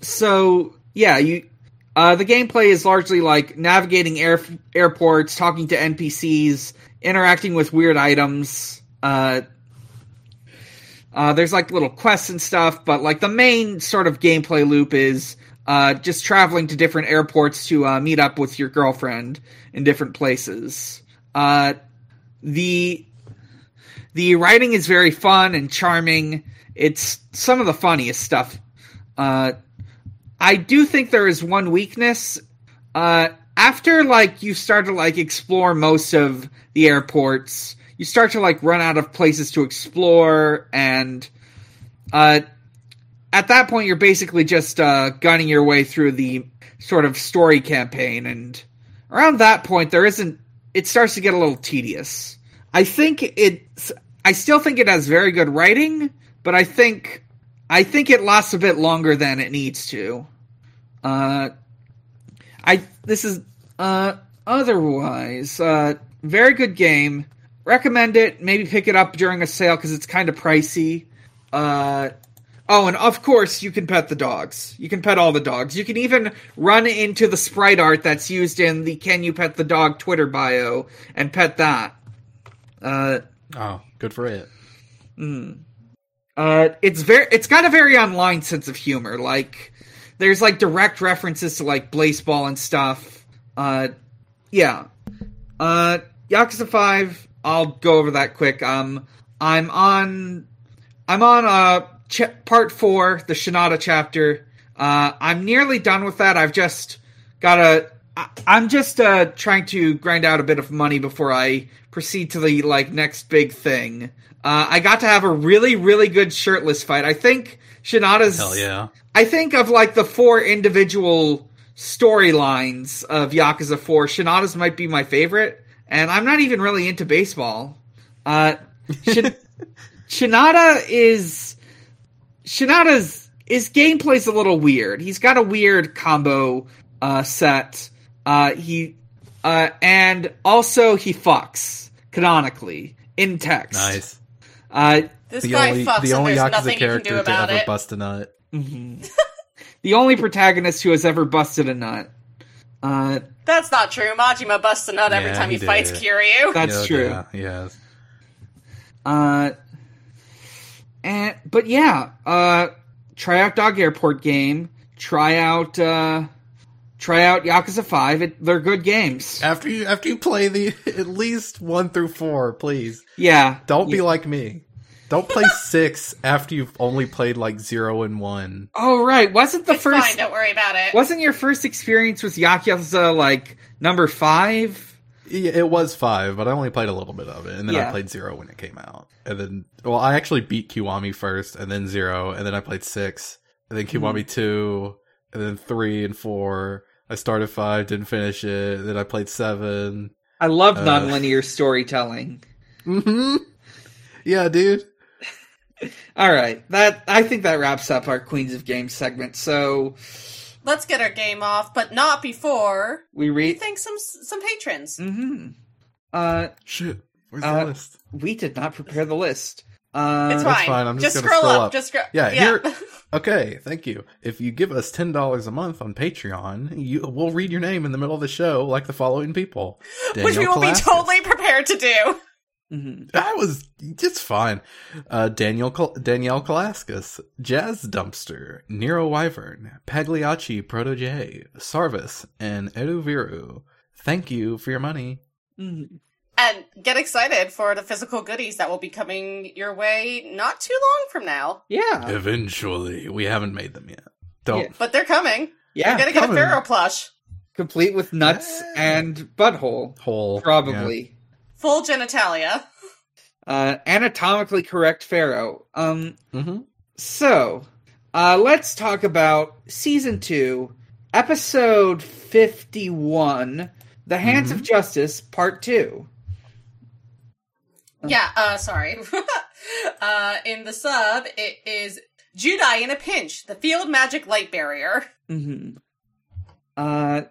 so yeah, you. Uh, the gameplay is largely like navigating air- airports, talking to NPCs, interacting with weird items. Uh, uh, there's like little quests and stuff, but like the main sort of gameplay loop is uh, just traveling to different airports to uh, meet up with your girlfriend in different places. Uh, the the writing is very fun and charming. It's some of the funniest stuff. Uh, I do think there is one weakness. Uh, after like you start to like explore most of the airports, you start to like run out of places to explore, and uh, at that point you're basically just uh, gunning your way through the sort of story campaign, and around that point there isn't. It starts to get a little tedious. I think it's. I still think it has very good writing, but I think I think it lasts a bit longer than it needs to. Uh, I this is uh otherwise uh very good game. Recommend it. Maybe pick it up during a sale because it's kind of pricey. Uh. Oh, and of course, you can pet the dogs. You can pet all the dogs. You can even run into the sprite art that's used in the Can You Pet the Dog Twitter bio and pet that. Uh, Oh, good for it. Uh, it's very, it's got a very online sense of humor. Like, there's like direct references to like baseball and stuff. Uh, yeah. Uh, Yakuza Five. I'll go over that quick. Um, I'm on, I'm on uh ch- part four, the Shinada chapter. Uh, I'm nearly done with that. I've just gotta. I- I'm just uh trying to grind out a bit of money before I proceed to the like next big thing. Uh, I got to have a really, really good shirtless fight. I think Shinada's. Hell yeah. I think of like the four individual storylines of Yakuza 4, Shinada's might be my favorite, and I'm not even really into baseball. Uh, Shin- Shinada is Shinada's his gameplay's a little weird. He's got a weird combo uh, set. Uh, he uh, and also he fucks canonically in text. Nice. Uh, This The guy only fucks the and only there's Yakuza nothing you can character do to ever it. bust a nut. the only protagonist who has ever busted a nut. Uh, That's not true. Majima busts a nut every time he, he fights did. Kiryu. that's Yeah, true. Yeah, yeah. Uh, and but yeah, uh, try out Dog Airport game. Try out uh, try out Yakuza Five. It, they're good games. After you after you play the at least one through four, please Yeah, don't be Yeah. like me. Don't play six after you've only played like zero and one. Oh right, wasn't the It's first? fine. Don't worry about it. Wasn't your first experience with Yakuza like number five? Yeah, it was five, but I only played a little bit of it, and then I played zero when it came out, and then well, I actually beat Kiwami first, and then zero, and then I played six, and then Kiwami Mm-hmm. two, and then three and four. I started five, didn't finish it. Then I played seven. I love Uh. nonlinear storytelling. hmm Yeah, dude. All right, that I think that wraps up our Queens of Games segment. So Let's get our game off, but not before we we read. thank some some patrons. hmm Uh, Shit. Where's Uh, the list? we did not prepare the list. Uh, It's fine. fine, I'm just gonna scroll, scroll up. up. Just scroll. Yeah, yeah. here. Okay, thank you. If you give us ten dollars a month on Patreon, you we'll read your name in the middle of the show, like the following people. Daniel Which we Danielle will be totally prepared to do. mhm. That was it's fine. Uh, Daniel Kal- Danielle Kalaskis, Jazz Dumpster, Nero Wyvern, Pagliacci Protege, Sarvis, and Edu Viru. Thank you for your money. Mhm. And get excited for the physical goodies that will be coming your way not too long from now. Yeah, Eventually, we haven't made them yet. Don't. Yeah. But they're coming. yeah, You're gonna get a. Pharaoh plush. complete with nuts Yeah. and butthole, Hole. probably. Full genitalia. Uh, anatomically correct pharaoh. Um, Yeah. hmm so uh, let's talk about season two, episode fifty-one, "The Hands of Justice," part two. Yeah, uh, sorry. uh, in the sub, it is Judai in a pinch, the field magic light barrier. hmm Uh,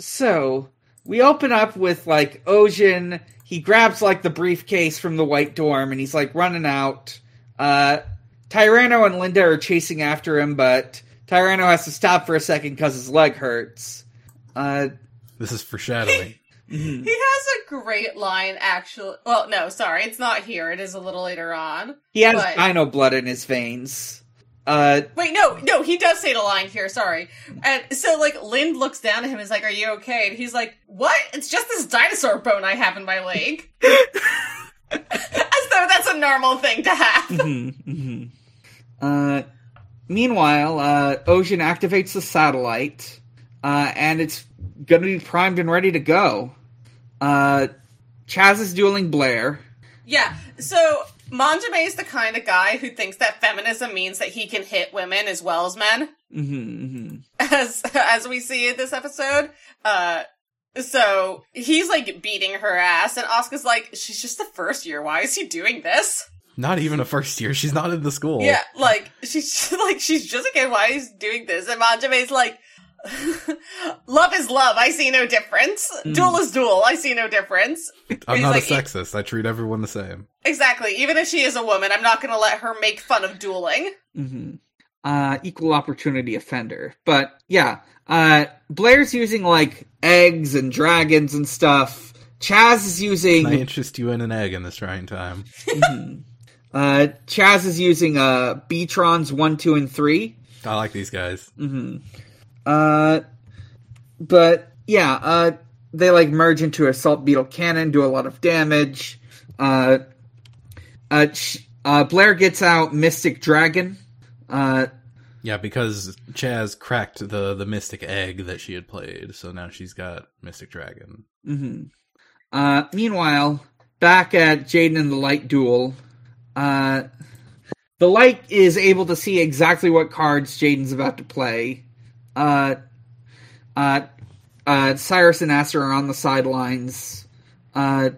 so we open up with like Ojin. He grabs like the briefcase from the white dorm, and he's like running out. Uh, Tyranno and Linda are chasing after him, but Tyranno has to stop for a second because his leg hurts. Uh, This is foreshadowing. mhm. He has a great line, actually. Well, no, sorry, it's not here. It is a little later on. he has But- dino blood in his veins. Uh, Wait, no, no, he does say the line here, sorry. And so, like, Lind looks down at him and is like, Are you okay? And he's like, What? It's just this dinosaur bone I have in my leg. As though that's a normal thing to have. Mm-hmm, Uh, meanwhile, uh, Ocean activates the satellite, uh, and it's going to be primed and ready to go. Uh, Chaz is dueling Blair. Yeah. So Manjoume is the kind of guy who thinks that feminism means that he can hit women as well as men, Mm-hmm, as as we see in this episode. Uh, so he's like beating her ass, and Oscar's like, "She's just the first year. Why is he doing this?" Not even a first year. She's not in the school. Yeah, like she's like she's just okay. Why is he doing this? And Manjoume's like. love is love. I see no difference. Duel is duel. I see no difference. I'm not like, a sexist. I treat everyone the same. Exactly. Even if she is a woman, I'm not going to let her make fun of dueling. Mm-hmm. Uh, equal opportunity offender. But yeah, uh, Blair's using like eggs and dragons and stuff. Chaz is using I interest you in an egg in this trying time. uh, Chaz is using uh, Beatrons one, two, and three. I like these guys. Uh, but yeah, uh, they like merge into a salt beetle cannon, do a lot of damage. Uh, uh, uh, Blair gets out Mystic Dragon. Uh, Yeah, because Chaz cracked the the mystic egg that she had played, so now she's got Mystic Dragon. mhm. uh, meanwhile, back at Jaden and the Light duel, uh, the Light is able to see exactly what cards Jaden's about to play. Uh, uh, uh, Cyrus and Aster are on the sidelines. Uh,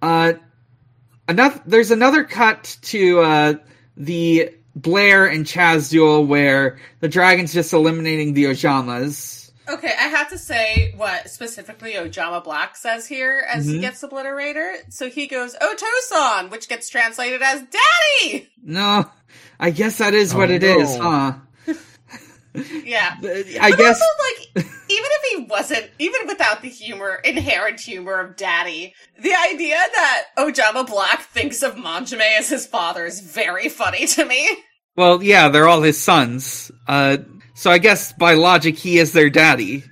uh, another, there's another cut to uh, the Blair and Chaz duel where the dragon's just eliminating the Ojamas. Okay, I have to say what specifically Ojama Black says here as he gets obliterator. So he goes, Otosan, which gets translated as Daddy! No, I guess that is Oh, what it is, no. huh? Yeah. I but guess. also, like, even if he wasn't, even without the humor, inherent humor of Daddy, the idea that Ojama Black thinks of Manjoume as his father is very funny to me. Well, yeah, they're all his sons. Uh, so I guess by logic, he is their daddy.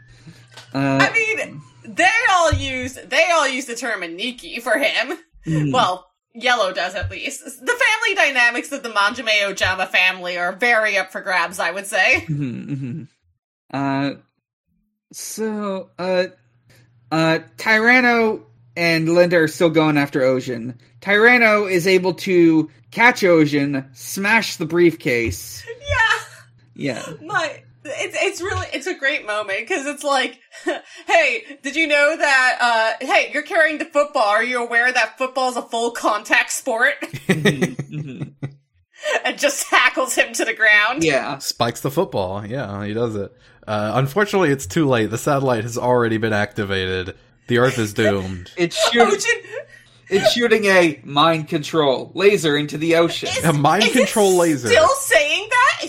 Uh, I mean, they all use they all use the term Aniki for him. Hmm. Well, Yellow does at least. The family dynamics of the Manjoume Ojama family are very up for grabs, I would say. mhm, mhm. Uh, so, uh, uh, Tyranno and Linda are still going after Ocean. Tyranno is able to catch Ocean, smash the briefcase. Yeah. Yeah. My it's it's really it's a great moment because it's like, hey, did you know that? uh Hey, you're carrying the football. Are you aware that football is a full contact sport? And just tackles him to the ground. yeah. Spikes the football. Yeah, he does it. Uh, unfortunately, it's too late. The satellite has already been activated. The Earth is doomed. It's shooting, Ojin, it's shooting a mind control laser into the ocean. is- A mind is it control laser. Still saying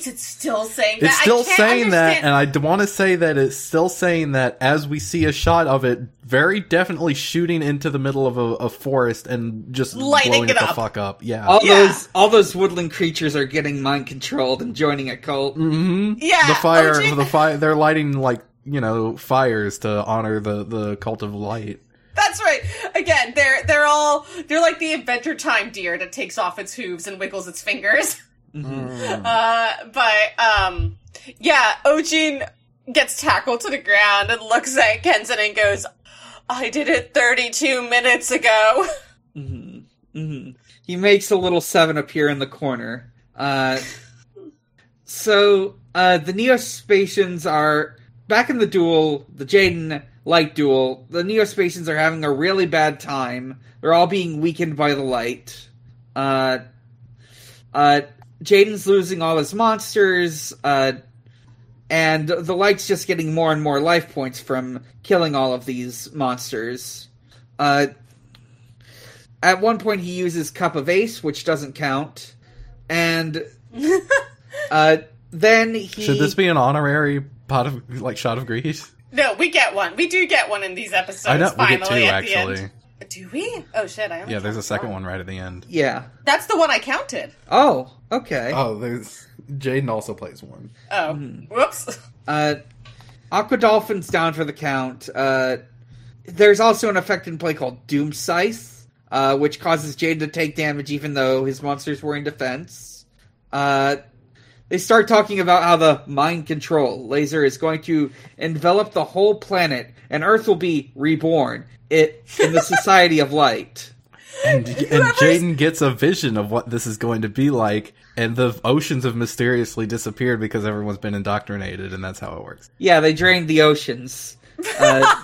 that? Is it still saying that? It's I still can't saying that, and I want to say that it's still saying that as we see a shot of it, very definitely shooting into the middle of a, a forest and just Lighting blowing it it the up. fuck up. Yeah. All Yeah. those all those woodland creatures are getting mind controlled and joining a cult. hmm Yeah, the fire, Ojin- the fire. They're lighting like you know fires to honor the the cult of light. That's right. Again, they're they're all they're like the Adventure Time deer that takes off its hooves and wiggles its fingers. Uh, but um, yeah, Ojin gets tackled to the ground and looks at Kenzan and goes, "I did it 32 minutes ago." hmm He makes a little seven appear in the corner. Uh, so uh, the Neo-Spacians are back in the duel, the Jaden light duel. The Neo-Spacians are having a really bad time. They're all being weakened by the light. Uh, uh, Jaden's losing all his monsters. Uh, and the light's just getting more and more life points from killing all of these monsters. Uh, at one point, he uses Cup of Ace, which doesn't count, and uh, then he. Should this be an honorary pot of like shot of grease? no, we get one. We do get one in these episodes. I know we finally get two at the actually. End. Do we? Oh shit! I only Yeah, there's a second one. one right at the end. Yeah. That's the one I counted. Oh, okay. Oh, there's Jaden also plays one. Oh, whoops. Uh, Aqua Dolphin's down for the count. Uh, there's also an effect in play called Doom Scythe. uh, which causes Jaden to take damage even though his monsters were in defense. Uh, they start talking about how the mind control laser is going to envelop the whole planet and Earth will be reborn it, in the Society of Light. And, and Jaden gets a vision of what this is going to be like, and the oceans have mysteriously disappeared because everyone's been indoctrinated, and that's how it works. Yeah, they drained the oceans. Uh,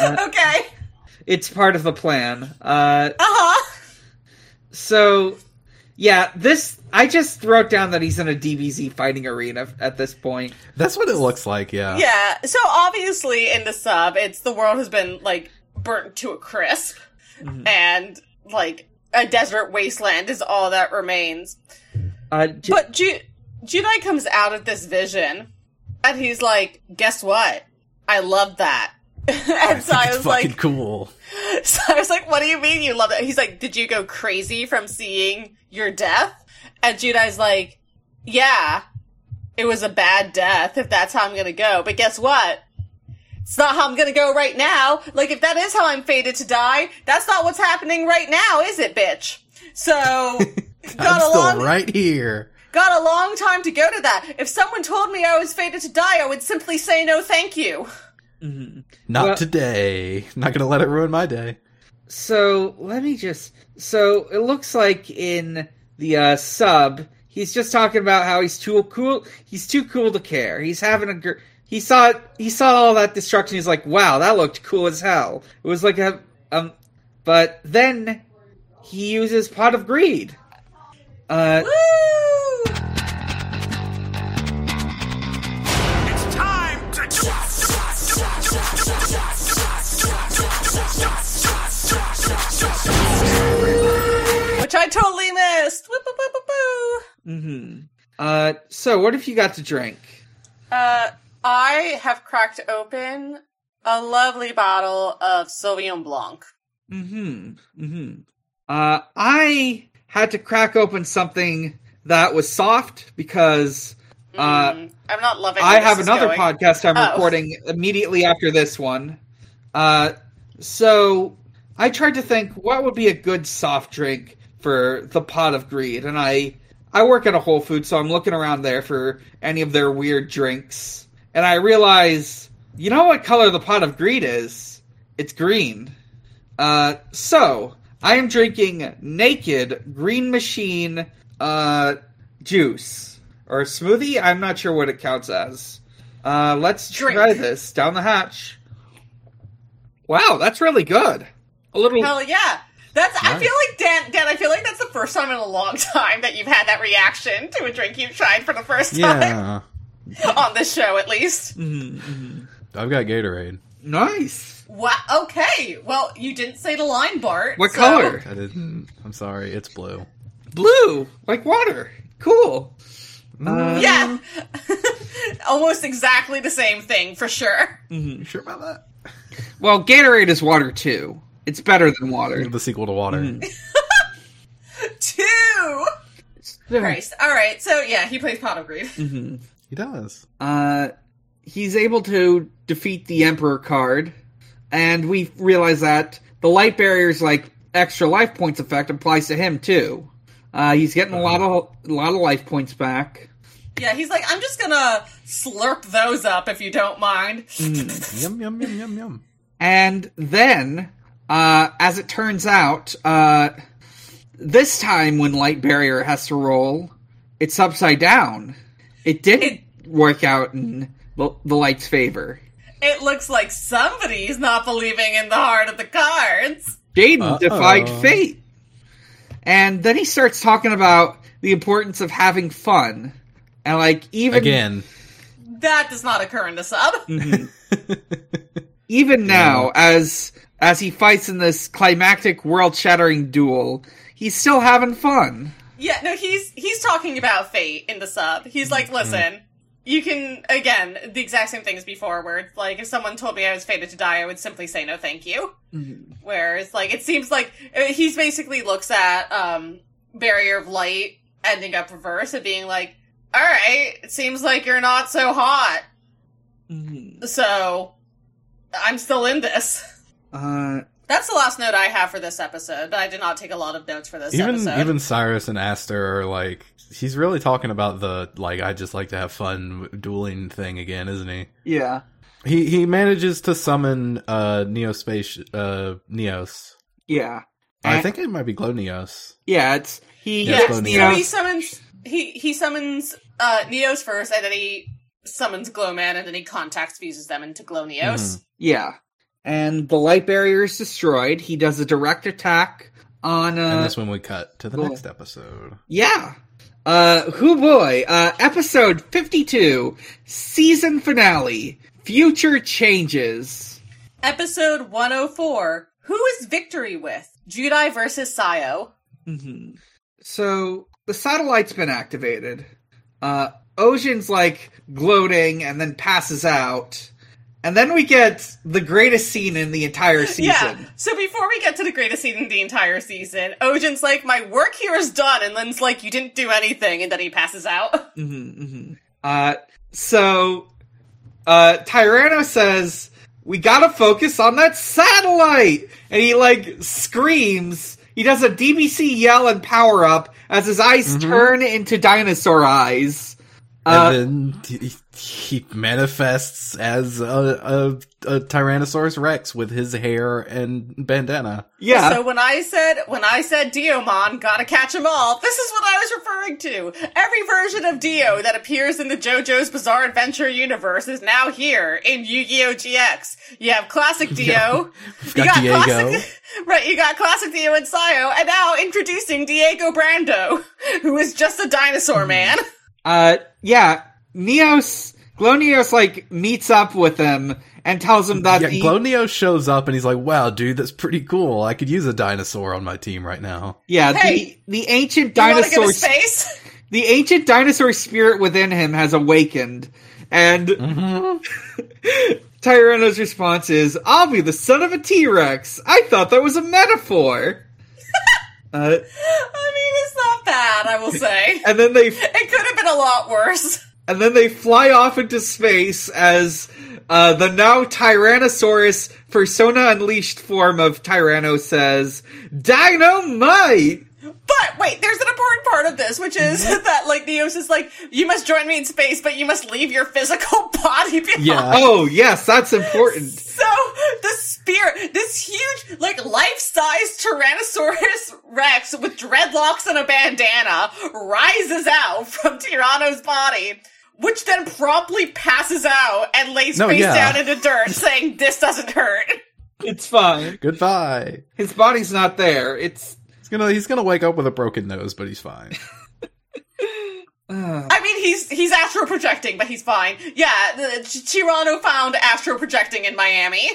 okay. it's part of the plan. Uh, Uh huh. So, yeah, this. I just wrote down that he's in a DBZ fighting arena at this point. That's what it looks like, yeah. Yeah. So obviously in the sub, it's the world has been like burnt to a crisp, and like a desert wasteland is all that remains. Uh, J- But Ju- Judai comes out of this vision, and he's like, "Guess what? I love that." and so I was fucking like, cool. so I was like, "What do you mean you love it?" He's like, "Did you go crazy from seeing your death?" And Judai's like, "Yeah, it was a bad death. If that's how I'm gonna go, but guess what?" It's not how I'm gonna go right now. Like, if that is how I'm fated to die, that's not what's happening right now, is it, bitch? So, got a long, right here. got a long time to go to that. If someone told me I was fated to die, I would simply say no thank you. Not Well- today. Not gonna let it ruin my day. so let me just. So it looks like in the uh, sub, he's just talking about how he's too cool. He's too cool to care. He's having a. Gr- he saw it. He saw all that destruction. He's like, "Wow, that looked cool as hell." It was like a um, but then he uses pot of greed. Uh, Woo! I totally missed. Whoop, whoop, whoop, whoop, whoop. hmm Uh, so what have you got to drink? Uh, I have cracked open a lovely bottle of Sauvignon Blanc. hmm hmm Uh, I had to crack open something that was soft because uh, Mm, I'm not loving. I have another going. podcast I'm Oh. recording immediately after this one. Uh, so I tried to think what would be a good soft drink for the pot of greed, and I I work at a Whole Foods, so I'm looking around there for any of their weird drinks, and I realize you know what color the pot of greed is? It's green. Uh, so I am drinking naked green machine uh juice or smoothie. I'm not sure what it counts as. Uh, let's Drink. try this down the hatch. Wow, that's really good. A little. Hell yeah. That's. I feel like Dan. Dan. I feel like that's the first time in a long time that you've had that reaction to a drink you've tried for the first time Yeah. on this show, at least. Mhm, mhm. I've got Gatorade. Nice. Wow. Okay. Well, you didn't say the line, Bart. What so- color? I didn't. I'm sorry. It's blue. Blue, like water. Cool. Uh, Yeah. Almost exactly the same thing for sure. You sure about that? Well, Gatorade is water too. It's better than water. The sequel to Water. Mm-hmm. Two. Christ. All right. So yeah, he plays Pot of Greed. Mhm. He does. Uh, he's able to defeat the Emperor card, and we realize that the light barrier's like extra life points effect applies to him too. Uh, he's getting a lot of a lot of life points back. Yeah, he's like, I'm just gonna slurp those up if you don't mind. Yum yum yum yum yum. And then, uh, as it turns out, uh, this time when Light Barrier has to roll, it's upside down. It didn't work out in the, the Light's favor. It looks like somebody's not believing in the heart of the cards. Jaden Uh-oh. defied fate. And then he starts talking about the importance of having fun. And like even Again. That does not occur in the sub. even now as as he fights in this climactic world-shattering duel, he's still having fun. Yeah, no, he's he's talking about fate in the sub. He's like, Mm-hmm. listen, you can again the exact same thing as before, where it's like if someone told me I was fated to die, I would simply say no, thank you. Where it's like it seems like uh, he's basically looks at um barrier of light ending up reverse and being like, all right, it seems like you're not so hot, Mhm. so I'm still in this. Uh, That's the last note I have for this episode, but I did not take a lot of notes for this even episode. even Cyrus and Aster are like he's really talking about the like I just like to have fun dueling thing again, isn't he? yeah. He he manages to summon uh Neospace uh Neos. Yeah. I think it might be Glow Neos. Yeah, it's he Yeah, gets Glow so Neos. he summons he he summons uh Neos first, and then he summons Glowman, and then he contacts fuses them into Glonios. Neos. Mhm. Yeah. And the light barrier is destroyed. He does a direct attack on and uh that's when we cut to the cool. next episode. Yeah. Uh who boy, uh episode 52, season finale, future changes. Episode 104. Who is Victory with? Judai versus Sayo. Mhm. So the satellite's been activated. Uh Ocean's like gloating and then passes out. And then we get the greatest scene in the entire season. Yeah. So before we get to the greatest scene in the entire season, Ojin's like, "My work here is done," and Lynn's like, "You didn't do anything," and then he passes out. hmm hmm Uh, so, uh, Tyranno says, we gotta focus on that satellite! And he, like, screams. He does a DBZ yell and power up as his eyes turn into dinosaur eyes. Uh, and then he, he manifests as a, a, a Tyrannosaurus Rex with his hair and bandana. yeah. So when I said when I said Diomon, gotta catch 'em all, this is what I was referring to. Every version of Dio that appears in the JoJo's Bizarre Adventure universe is now here in Yu-Gi-Oh! GX. You have classic Dio. We've you got Diego. classic, right? You got classic Dio and Sayo, and now introducing Diego Brando, who is just a Hmm. dinosaur man. Uh, yeah. Neos, Glow Neos, like, meets up with him and tells him that Yeah, the, Glow Neo shows up and he's like, "Wow, dude, that's pretty cool. I could use a dinosaur on my team right now." yeah, Hey, the, the ancient You want to go dinosaur to space? the ancient dinosaur spirit within him has awakened, and mm-hmm. Tyranno's response is, "I'll be the son of a T Rex." I thought that was a metaphor. Uh, I mean, it's not bad, I will say. and then they It could have been a lot worse. and then they fly off into space as uh, the now Tyrannosaurus Persona Unleashed form of Tyranno says, "Dynamite." But wait, there's an important part of this, which is mm-hmm. that like Neos is like, you must join me in space, but you must leave your physical body behind. Yeah. Oh yes, that's important. So the spirit, this huge, like life-size Tyrannosaurus Rex with dreadlocks and a bandana, rises out from Tyranno's body. Which then promptly passes out and lays No, face yeah. down in the dirt, saying, "This doesn't hurt." It's fine. Goodbye. His body's not there. It's. He's gonna he's gonna wake up with a broken nose, but he's fine. Uh, I mean, he's he's astro projecting, but he's fine. Yeah, the, Ch- Chirano found astro projecting in Miami.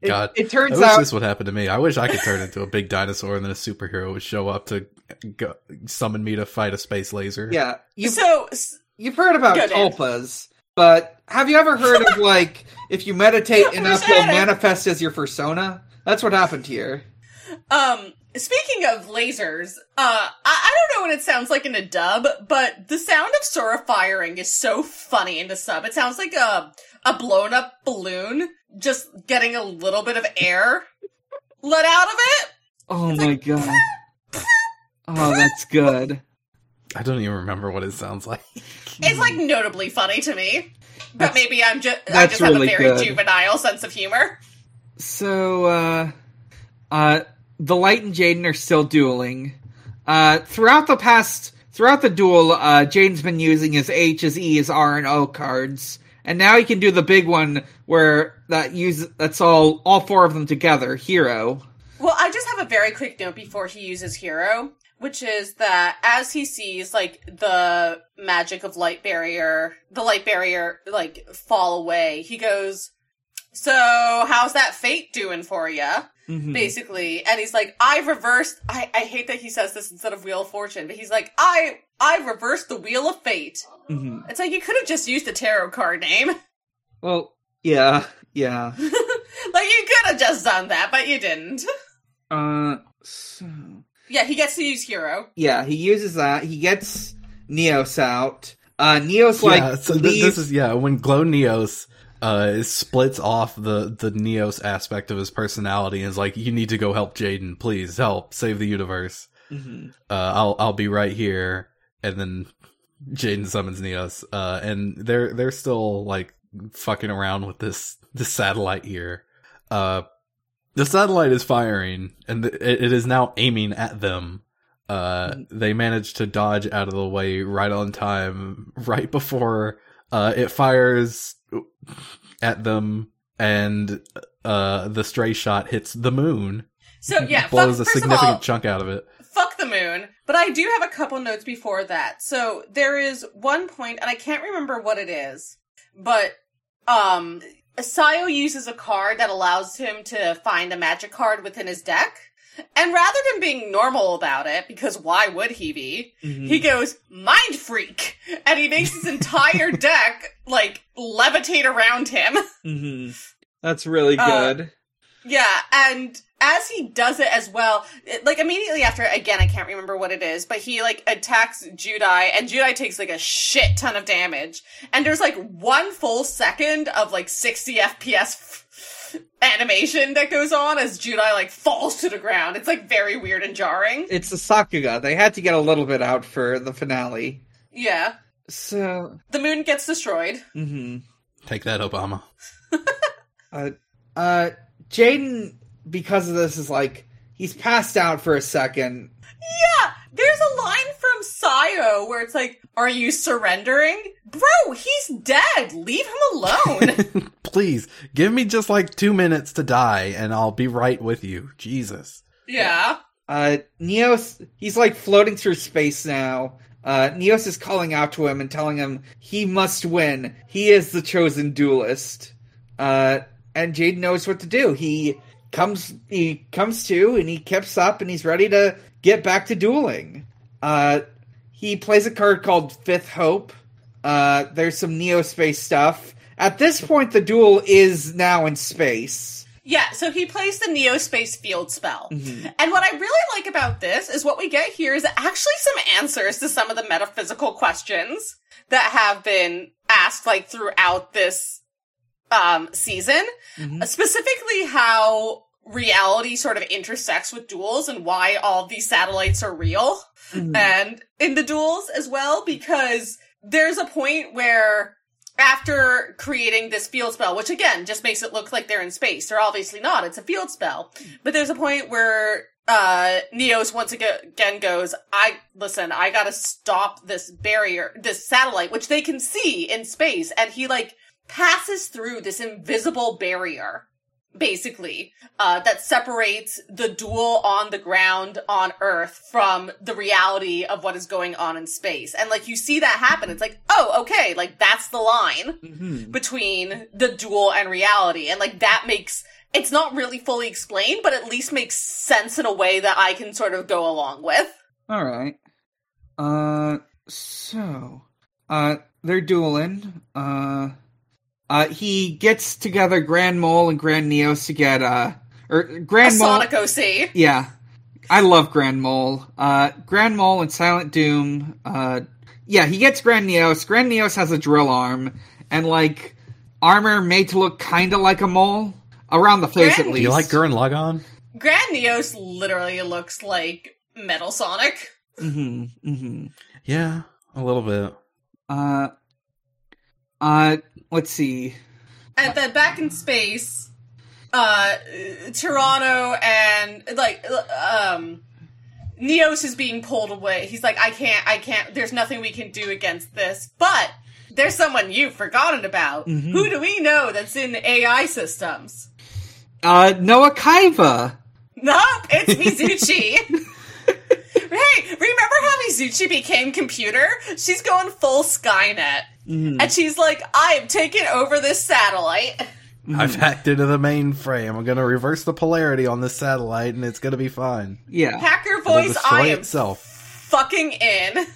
God, it turns I wish out this would happen to me. I wish I could turn into a big dinosaur and then a superhero would show up to go, summon me to fight a space laser. Yeah, you've so you've heard about Go, tulpas, but have you ever heard of like if you meditate enough, you'll manifest as your persona? That's what happened here. Um, speaking of lasers, uh, I, I don't know what it sounds like in the dub, but the sound of Sora firing is so funny in the sub. It sounds like a, a blown up balloon just getting a little bit of air let out of it. Oh my god. Oh, that's good. I don't even remember what it sounds like. It's like notably funny to me. But That's- maybe I'm just, I that's just have a very good. juvenile sense of humor. So, uh, uh, the Light and Jaden are still dueling. Uh, throughout the past, throughout the duel, uh, Jaden's been using his H, his E, his R, and O cards. And now he can do the big one where that use, that's all, all four of them together, hero. Well, I just have a very quick note before he uses hero, which is that as he sees like the magic of light barrier, the light barrier like fall away, he goes, "So, how's that fate doing for you?" Mhm. Basically, and he's like, "I reversed. I I hate that he says this instead of wheel of fortune, but he's like, I I reversed the wheel of fate." Mhm. It's like you could have just used a tarot card name. Well, yeah, yeah. like you could have just done that, but you didn't. Uh, so, Yeah, he gets to use hero. yeah, he uses that. He gets Neos out. Uh, Neos like yeah, so th- leaves- this is yeah when Glow Neos uh, it splits off the the Neos aspect of his personality and is like, "You need to go help Jaden, please help save the universe. hmm Uh, I'll I'll be right here." And then Jaden summons Neos, uh, and they're they're still like fucking around with this this satellite here. Uh, the satellite is firing, and th- it, is now aiming at them. Uh, they managed to dodge out of the way right on time, right before uh, it fires at them, and uh, the stray shot hits the moon, So yeah, blows fuck, a significant all, chunk out of it. fuck the moon. But I do have a couple notes before that. So there is one point, and I can't remember what it is, but um, Sayo uses a card that allows him to find a magic card within his deck. And rather than being normal about it, because why would he be? Mm-hmm. He goes, mind freak! And he makes his entire deck, like, levitate around him. hmm That's really Uh, good. Yeah, and as he does it as well, it- like immediately after, again, I can't remember what it is, but he like attacks Judai, and Judai takes like a shit ton of damage. And there's like one full second of like 60 FPS f- animation that goes on as Judai like falls to the ground. It's like very weird and jarring. It's a Sakuga. They had to get a little bit out for the finale. Yeah. So, The moon gets destroyed. Mm-hmm. Take that, Obama. uh, uh, Jaden, because of this, is like he's passed out for a second. Yeah, there's a line from Sayo where it's like, "Are you surrendering, bro? He's dead. Leave him alone." Please give me just like two minutes to die, and I'll be right with you. Jesus. yeah. Uh, Neos, he's like floating through space now. Uh, Neos is calling out to him and telling him he must win. He is the chosen duelist. Uh, and Jade knows what to do. He comes, he comes to and he keeps up and he's ready to get back to dueling. Uh, he plays a card called Fifth Hope. Uh, there's some Neo space stuff. At this point, the duel is now in space. Yeah, so he plays the Neospace Field spell. Mm-hmm. And what I really like about this is what we get here is actually some answers to some of the metaphysical questions that have been asked like throughout this um season. Mhm. Uh, Specifically how reality sort of intersects with duels and why all these satellites are real Mhm. and in the duels as well because there's a point where after creating this field spell, which again just makes it look like they're in space, they're obviously not. It's a field spell, but there's a point where uh Neos once again goes, "I listen, I gotta stop this barrier, this satellite, which they can see in space," and he like passes through this invisible barrier basically uh, that separates the duel on the ground on earth from the reality of what is going on in space and like you see that happen it's like oh okay like that's the line Mhm. between the duel and reality and like that makes it's not really fully explained but at least makes sense in a way that i can sort of go along with All right. Uh, so, uh, they're dueling. Uh, uh, he gets together Grand Mole and Grand Neos to get, uh, or a Grand Mole. sonic oc Yeah. I love Grand Mole. Uh, Grand Mole and Silent Doom. Uh, yeah, he gets Grand Neos. Grand Neos has a drill arm and, like, armor made to look kinda like a mole. Around the face, Grand- at Do least. you like Gurren Lagann? grand neos literally looks like metal sonic hmm hmm Yeah, a little bit. Uh, uh, let's see. At then back in space, uh, Tyranno and like um, Neos is being pulled away. He's like, I can't, I can't. There's nothing we can do against this, but there's someone you've forgotten about. Mhm. Who do we know that's in AI systems? Uh, Noah Kaiba. Nope, it's Mizuchi. hey, remember how Mizuchi became computer? She's going full Skynet. Mhm. And she's like, I am taking over this satellite. I've hacked into the mainframe. I'm gonna reverse the polarity on this satellite, and it's gonna be fine. Yeah. Hacker voice, I am itself. fucking in.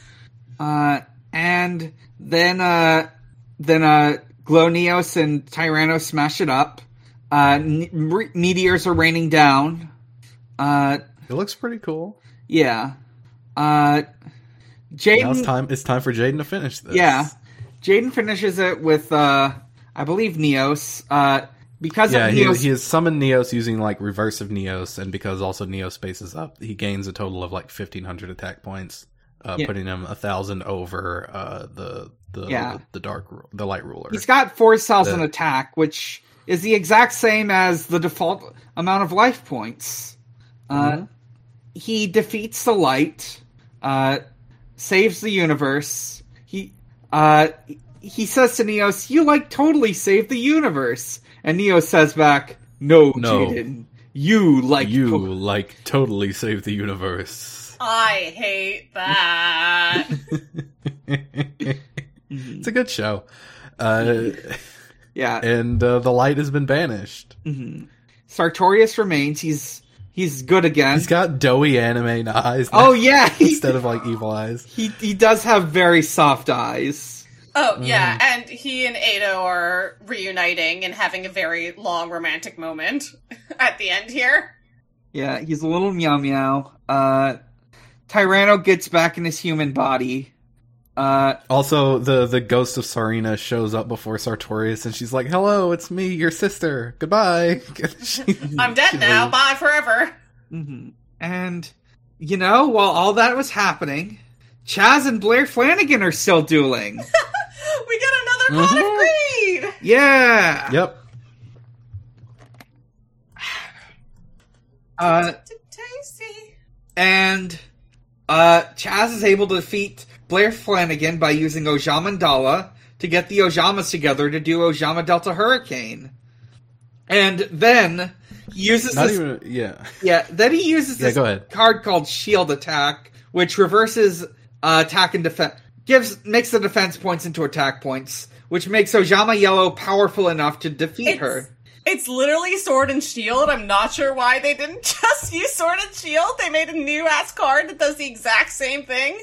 Uh, and then, uh, then, uh, Glow Neos and Tyranno smash it up. Uh, n- re- meteors are raining down. Uh, It looks pretty cool. yeah. Uh, Now it's Jaden, time. It's time for Jaden to finish this. yeah. Jaden finishes it with, uh, I believe Neos. Uh, because Yeah, of he, Neos, he has summoned Neos using like reverse of Neos, and because also Neos spaces up, he gains a total of like fifteen hundred attack points, uh, Yeah. putting him a thousand over uh, the the Yeah. the dark the light ruler. He's got four thousand The- attack, which is the exact same as the default amount of life points. Uh, Mm-hmm. he defeats the light, uh, saves the universe. He uh, he says to Neos, "You like totally saved the universe," and Neos says back, "No, No. Jaden, you like you to- like totally save the universe. I hate that. it's a good show. Uh, yeah." and uh, the light has been banished. Sartorius remains. He's he's good again. He's got doughy anime eyes. oh yeah, instead of like evil eyes. he he does have very soft eyes. oh, yeah, and he and Edo are reuniting and having a very long romantic moment at the end here. Yeah, he's a little meow meow. Uh, Tyranno gets back in his human body. Uh, Also, the the ghost of Sarina shows up before Sartorius, and she's like, "Hello, it's me, your sister. Goodbye." She- I'm dead now. leaves. Bye forever. mhm. and you know, while all that was happening, Chaz and Blair Flanagan are still dueling. We get another pot of greed. yeah. Yep. Uh, Tasty. and uh, Chaz is able to defeat Blair Flanagan by using Ojama Ojamandala to get the Ojamas together to do Ojama Delta Hurricane. And then he uses Not this even. Yeah. Yeah, then he uses Yeah, this go ahead. card called Shield Attack, which reverses uh, attack and defense, gives makes the defense points into attack points, which makes Ojama Yellow powerful enough to defeat It's, her. it's literally Sword and Shield. I'm not sure why they didn't just use Sword and Shield. They made a new ass card that does the exact same thing.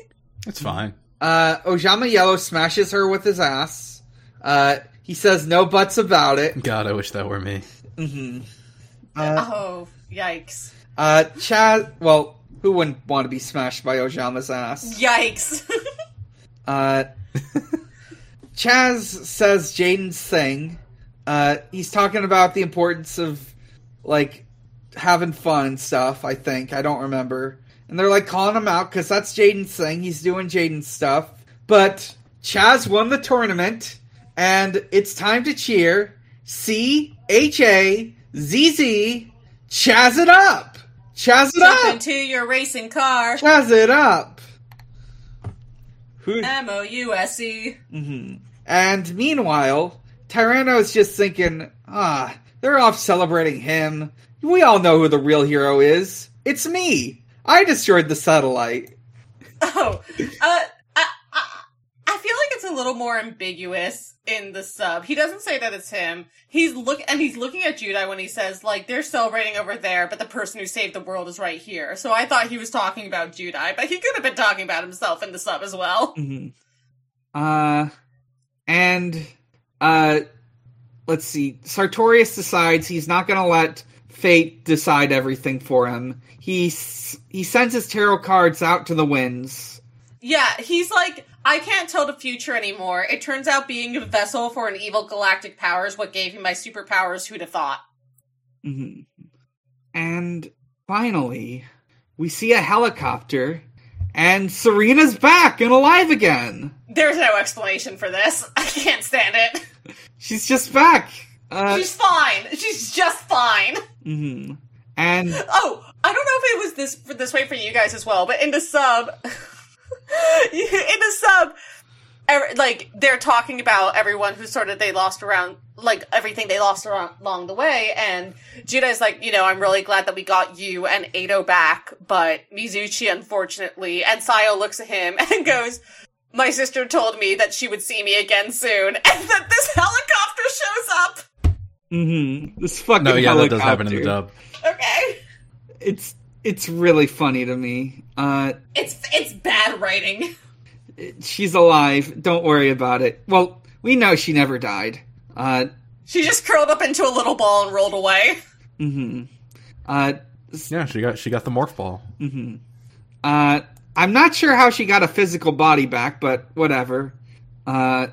It's fine. Uh, Ojama Yellow smashes her with his ass. Uh, he says no buts about it. God, I wish that were me. Mm-hmm. Uh, oh, yikes. uh, Chaz, well, who wouldn't want to be smashed by Ojama's ass? Yikes. Uh, Chaz says Jaden's thing. Uh, he's talking about the importance of like having fun and stuff. I think I don't remember, and they're like calling him out because that's Jaden's thing. He's doing Jaden's stuff, but Chaz won the tournament, and it's time to cheer. C H A Z Z, Chaz it up, Chaz it Jump up, into your racing car. Chaz it up. Who? M O U S E. And meanwhile, Tyranno's just thinking, ah, they're off celebrating him. We all know who the real hero is. It's me. I destroyed the satellite. Oh, uh, I, I, I feel like it's a little more ambiguous in the sub. He doesn't say that it's him. He's look and he's looking at Judai when he says like they're celebrating over there, but the person who saved the world is right here. So I thought he was talking about Judai, but he could have been talking about himself in the sub as well. Uh, and, uh, let's see. Sartorius decides he's not gonna let fate decide everything for him. He, he sends his tarot cards out to the winds. Yeah, he's like, I can't tell the future anymore. It turns out being a vessel for an evil galactic power is what gave me my superpowers. Who'd have thought? Mm-hmm. And finally, we see a helicopter, and Serena's back and alive again. There's no explanation for this. I can't stand it. She's just back. Uh, She's fine. She's just fine. Mhm. And Oh, I don't know if it was this this way for you guys as well, but in the sub, in the sub, ev- like they're talking about everyone who sort of they lost around, like everything they lost around, along the way, and Judai's like, you know, I'm really glad that we got you and Edo back, but Mizuchi, unfortunately, and Sayo looks at him and goes. My sister told me that she would see me again soon, and that this helicopter shows up. Mhm, this fucking No, yeah, that helicopter. does happen in the dub. Okay, It's it's really funny to me. Uh, it's it's bad writing. she's alive. Don't worry about it. Well, we know she never died. Uh, She just curled up into a little ball and rolled away. mhm. Uh, Yeah, she got she got the morph ball. Uh, I'm not sure how she got a physical body back, but whatever. Uh,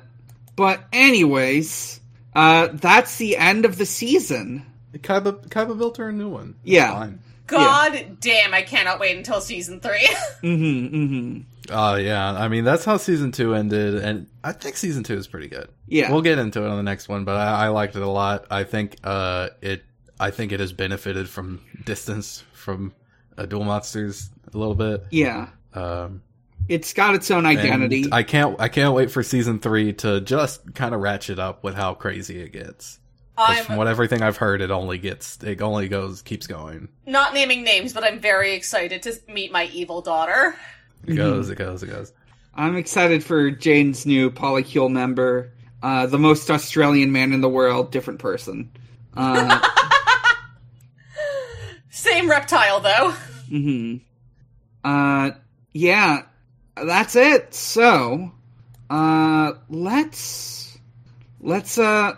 but anyways, Uh, that's the end of the season. Kaiba, Kaiba built her a new one. It's Yeah. fine. God damn, I cannot wait until season three. Mm-hmm. Mm-hmm. Oh yeah, I mean that's how season two ended, and I think season two is pretty good. Yeah. we'll get into it on the next one, but I, I liked it a lot. I think uh, it, I think it has benefited from distance from uh, Duel Monsters a little bit. Yeah. Um, It's got its own and identity. I can't, I can't wait for season three to just kind of ratchet up with how crazy it gets. From what everything I've heard, it only gets, it only goes, keeps going. not naming names, but I'm very excited to meet my evil daughter. It goes, it goes, it goes. I'm excited for Jane's new polycule member. Uh, the most Australian man in the world, different person. Uh, Same reptile though. hmm Uh, yeah, that's it. So, uh, let's let's uh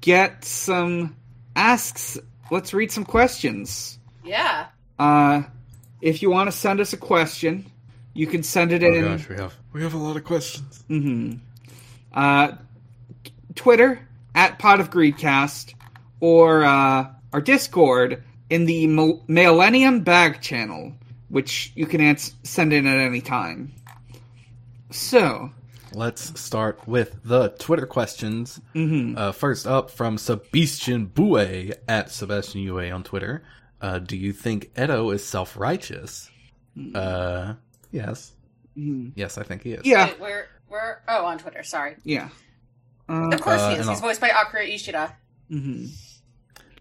get some asks. Let's read some questions. Yeah. Uh, if you want to send us a question, you can send it Oh in. gosh, we have, we have a lot of questions. hmm Uh, Twitter at Pot of Greedcast or uh, our Discord in the Millennium Bag channel, which you can ans- send in at any time. So, Let's start with the Twitter questions. mhm. Uh, first up from Sebastian Bue at Sebastian Ue on Twitter. Uh, do you think Edo is self righteous? Uh, yes. Mhm. Yes, I think he is. yeah, Wait, where where oh on Twitter, sorry. yeah. Uh, Of course Uh, he is. He's I'll- voiced by Akira Ishida.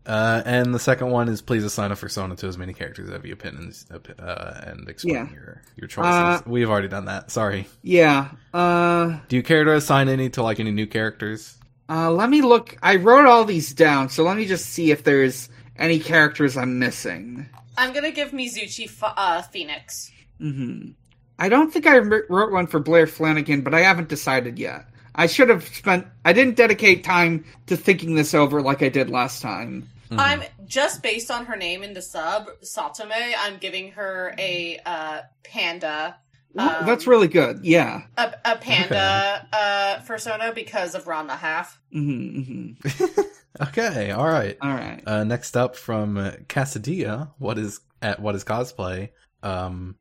Uh, and the second one is please assign a persona to as many characters as you opinions uh, and explain Yeah. your your choices. Uh, We've already done that. Sorry. Yeah. Uh, Do you care to assign any to like any new characters? uh, let me look. I wrote all these down, so let me just see if there's any characters I'm missing. I'm gonna give Mizuchi F- uh, Phoenix. hmm I don't think I wrote one for Blair Flanagan, but I haven't decided yet. I should have spent. I didn't dedicate time to thinking this over like I did last time. I'm just based on her name in the sub, Saotome. I'm giving her a uh, panda, Well, Um, That's really good. Yeah. a, a panda uh, persona because of Ron the half. hmm hmm Okay, all right. All right. Uh, next up from uh, Casadilla, what is at what is cosplay? Um,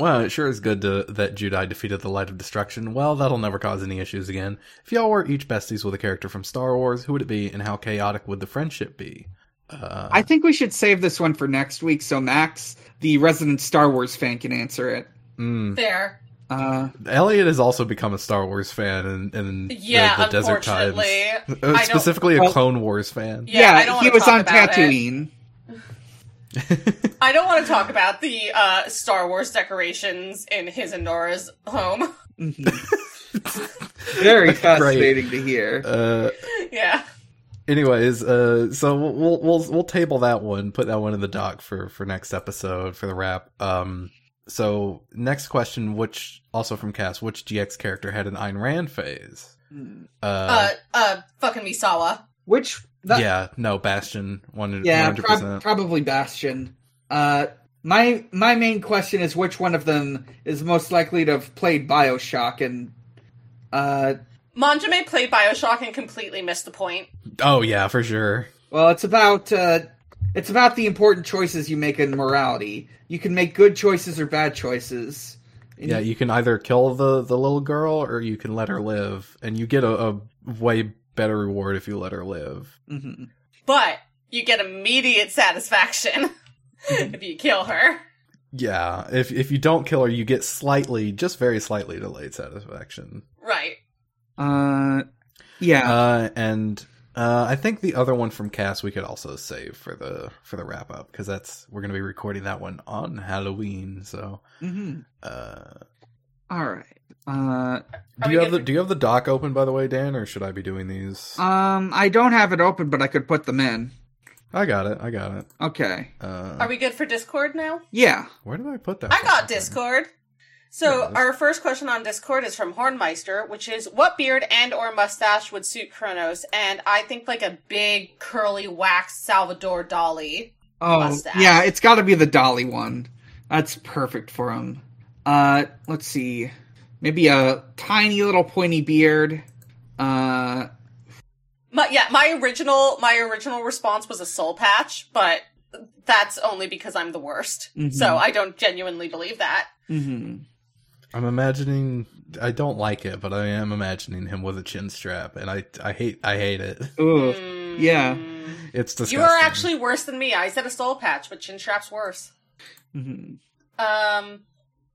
well, it sure is good to, that Judai defeated the Light of Destruction. Well, that'll never cause any issues again. If y'all were each besties with a character from Star Wars, who would it be, and how chaotic would the friendship be? Uh, I think we should save this one for next week so Max, the resident Star Wars fan, can answer it. mm, There. Uh, Elliot has also become a Star Wars fan and, in Yeah, the, the desert times. unfortunately. Uh, I don't- Specifically, a Clone Wars fan. Yeah, I don't he was talk on about it. Tatooine. I don't want to talk about the uh, Star Wars decorations in his and Nora's home. Very fascinating to hear. uh, yeah. anyways, uh, so we'll, we'll we'll we'll table that one, put that one in the dock for for next episode for the wrap. Um, so next question, which also from Cass, which GX character had an Ayn Rand phase? Uh, Uh, uh, fucking Misawa. Which that, yeah, no, Bastion, one yeah, hundred prob- probably Bastion. Uh, my my main question is which one of them is most likely to have played Bioshock, and uh, Manjoume played Bioshock and completely missed the point. Oh yeah, for sure. well, it's about uh, it's about the important choices you make in morality. You can make good choices or bad choices. Yeah, you can either kill the the little girl or you can let her live, and you get a, a way better reward if you let her live. Mhm. But you get immediate satisfaction if you kill her. Yeah, if if you don't kill her, you get slightly, just very slightly delayed satisfaction. Right. Uh, yeah. Uh, and uh, I think the other one from Cass we could also save for the for the wrap up because that's we're gonna be recording that one on Halloween. So, hmm uh, All right. Uh, do you have the do you have the doc open by the way, Dan, or should I be doing these? um, I don't have it open, but I could put them in. I got it. I got it. Okay. Uh, Are we good for Discord now? Yeah. where did I put that? I got thing? Discord. So Yeah. our first question on Discord is from Hornmeister, which is what beard and or mustache would suit Kronos? And I think like a big curly wax Salvador Dali. Oh, Mustache. yeah. It's got to be the Dali one. That's perfect for him. Uh, let's see. Maybe a tiny little pointy beard. Uh, My, yeah, my original my original response was a soul patch, but that's only because I'm the worst. Mhm. So I don't genuinely believe that. hmm I'm imagining. I don't like it, but I am imagining him with a chin strap, and I I hate I hate it. Ooh. Mm, Yeah. It's disgusting. You are actually worse than me. I said a soul patch, but chin strap's worse. hmm Um,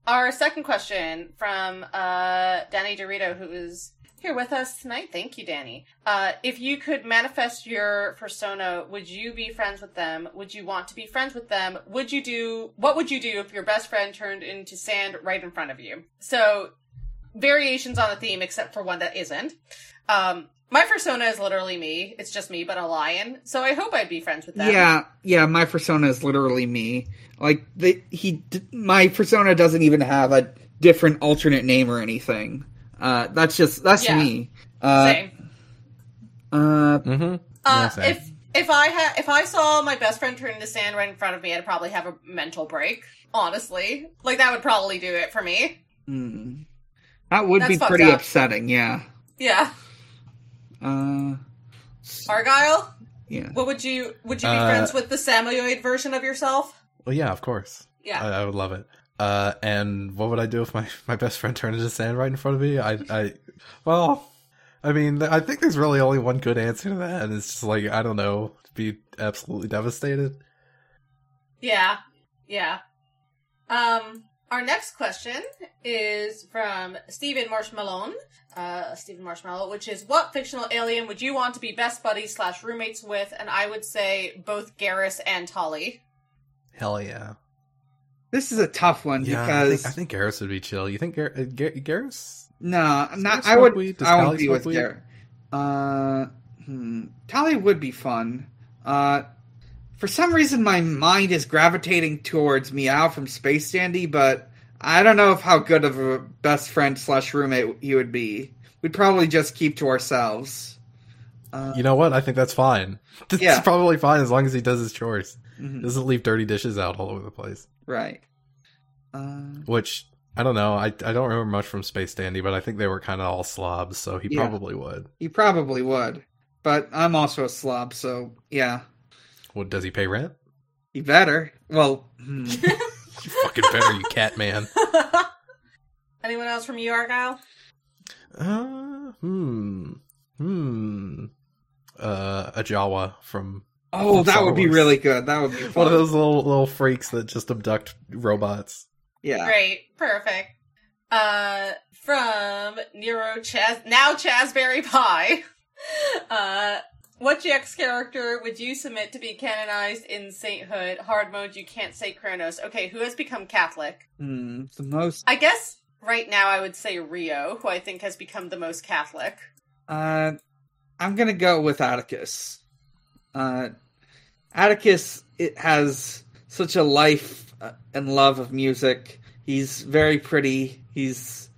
our second question from uh Danny Dorito, who is here with us tonight. Thank you, Danny. Uh, if you could manifest your persona, would you be friends with them? Would you want to be friends with them? Would you do what would you do if your best friend turned into sand right in front of you? So variations on the theme, except for one that isn't. Um, my persona is literally me. It's just me, but a lion. So I hope I'd be friends with them. Yeah, yeah. My persona is literally me. Like the, he, d- my persona doesn't even have a different alternate name or anything. Uh, that's just that's Yeah. me. Uh, Same. uh, Mm-hmm. Uh, same. if if I had if I saw my best friend turn into sand right in front of me, I'd probably have a mental break. Honestly, like that would probably do it for me. hmm. that would That's be pretty up. upsetting. Yeah. Yeah, Uh, Argyle, yeah. what would you would you be Uh, friends with the Samoyed version of yourself? Well, yeah, of course. Yeah, I, I would love it. Uh, and what would I do if my, my best friend turned into sand right in front of me? I, I, well, I mean, I think there's really only one good answer to that, and it's just like I don't know, be absolutely devastated. yeah, yeah. Um, our next question is from Stephen Marshmallow. Uh, Stephen Marshmallow, which is what fictional alien would you want to be best buddies slash roommates with? And I would say both Garrus and Tali. Hell yeah, This is a tough one yeah. I because think, I think Garrus would be chill. You think Gar- uh, Gar- Garrus? no, Garrus not I would. weed? Does I would be with weed? Garrett. Uh, hmm. Tali would be fun. Uh, for some reason, my mind is gravitating towards Meow from Space Dandy, but I don't know if how good of a best friend slash roommate he would be. We'd probably just keep to ourselves. Uh, You know what? I think that's fine. It's Yeah. probably fine as long as he does his chores. mhm, Doesn't leave dirty dishes out all over the place. right. Uh, Which I don't know. I I don't remember much from Space Dandy, but I think they were kind of all slobs, so he Yeah. probably would. he probably would, but I'm also a slob, so yeah, Well, does he pay rent? he better. Well, hmm. You fucking better, you cat man. Anyone else from you, Argyle? Uh, hmm, hmm. Uh, a Jawa from oh, that Star would be really good. That would be one of those little little freaks that just abduct robots. yeah. Great, perfect. Uh, from Nero Chaz, now Chazberry Pie. Uh, what GX character would you submit to be canonized in Sainthood? Hard mode, you can't say Kronos. Okay, who has become Catholic? Hmm, the most. I guess right now I would say Rio, who I think has become the most Catholic. Uh, I'm gonna go with Atticus. Uh, Atticus it has such a life uh, and love of music. He's very pretty. He's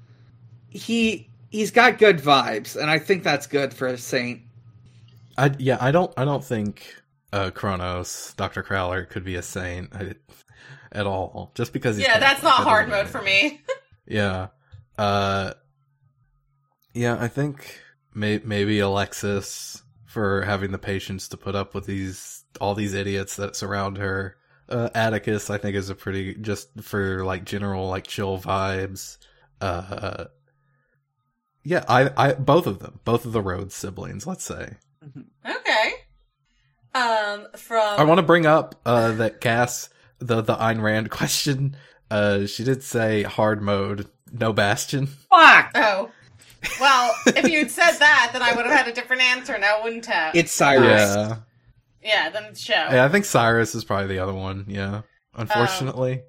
he he's got good vibes, and I think that's good for a saint. I yeah, I don't I don't think uh Kronos, Doctor Crowler, could be a saint I, at all. Just because yeah, that's not hard mode for me. Yeah. Uh Yeah, I think may- maybe Alexis for having the patience to put up with these all these idiots that surround her. Uh Atticus I think is a pretty just for like general like chill vibes. Uh Yeah, I I both of them, both of the Rhodes siblings, let's say. Okay. Um, from I want to bring up uh that Cass the the Ayn Rand question. Uh she did say hard mode, no bastion. Fuck! Oh. Well, if you'd said that, then I would have had a different answer now, wouldn't have? It's Cyrus. Yeah. yeah, then show. Yeah, I think Cyrus is probably the other one. Yeah, unfortunately.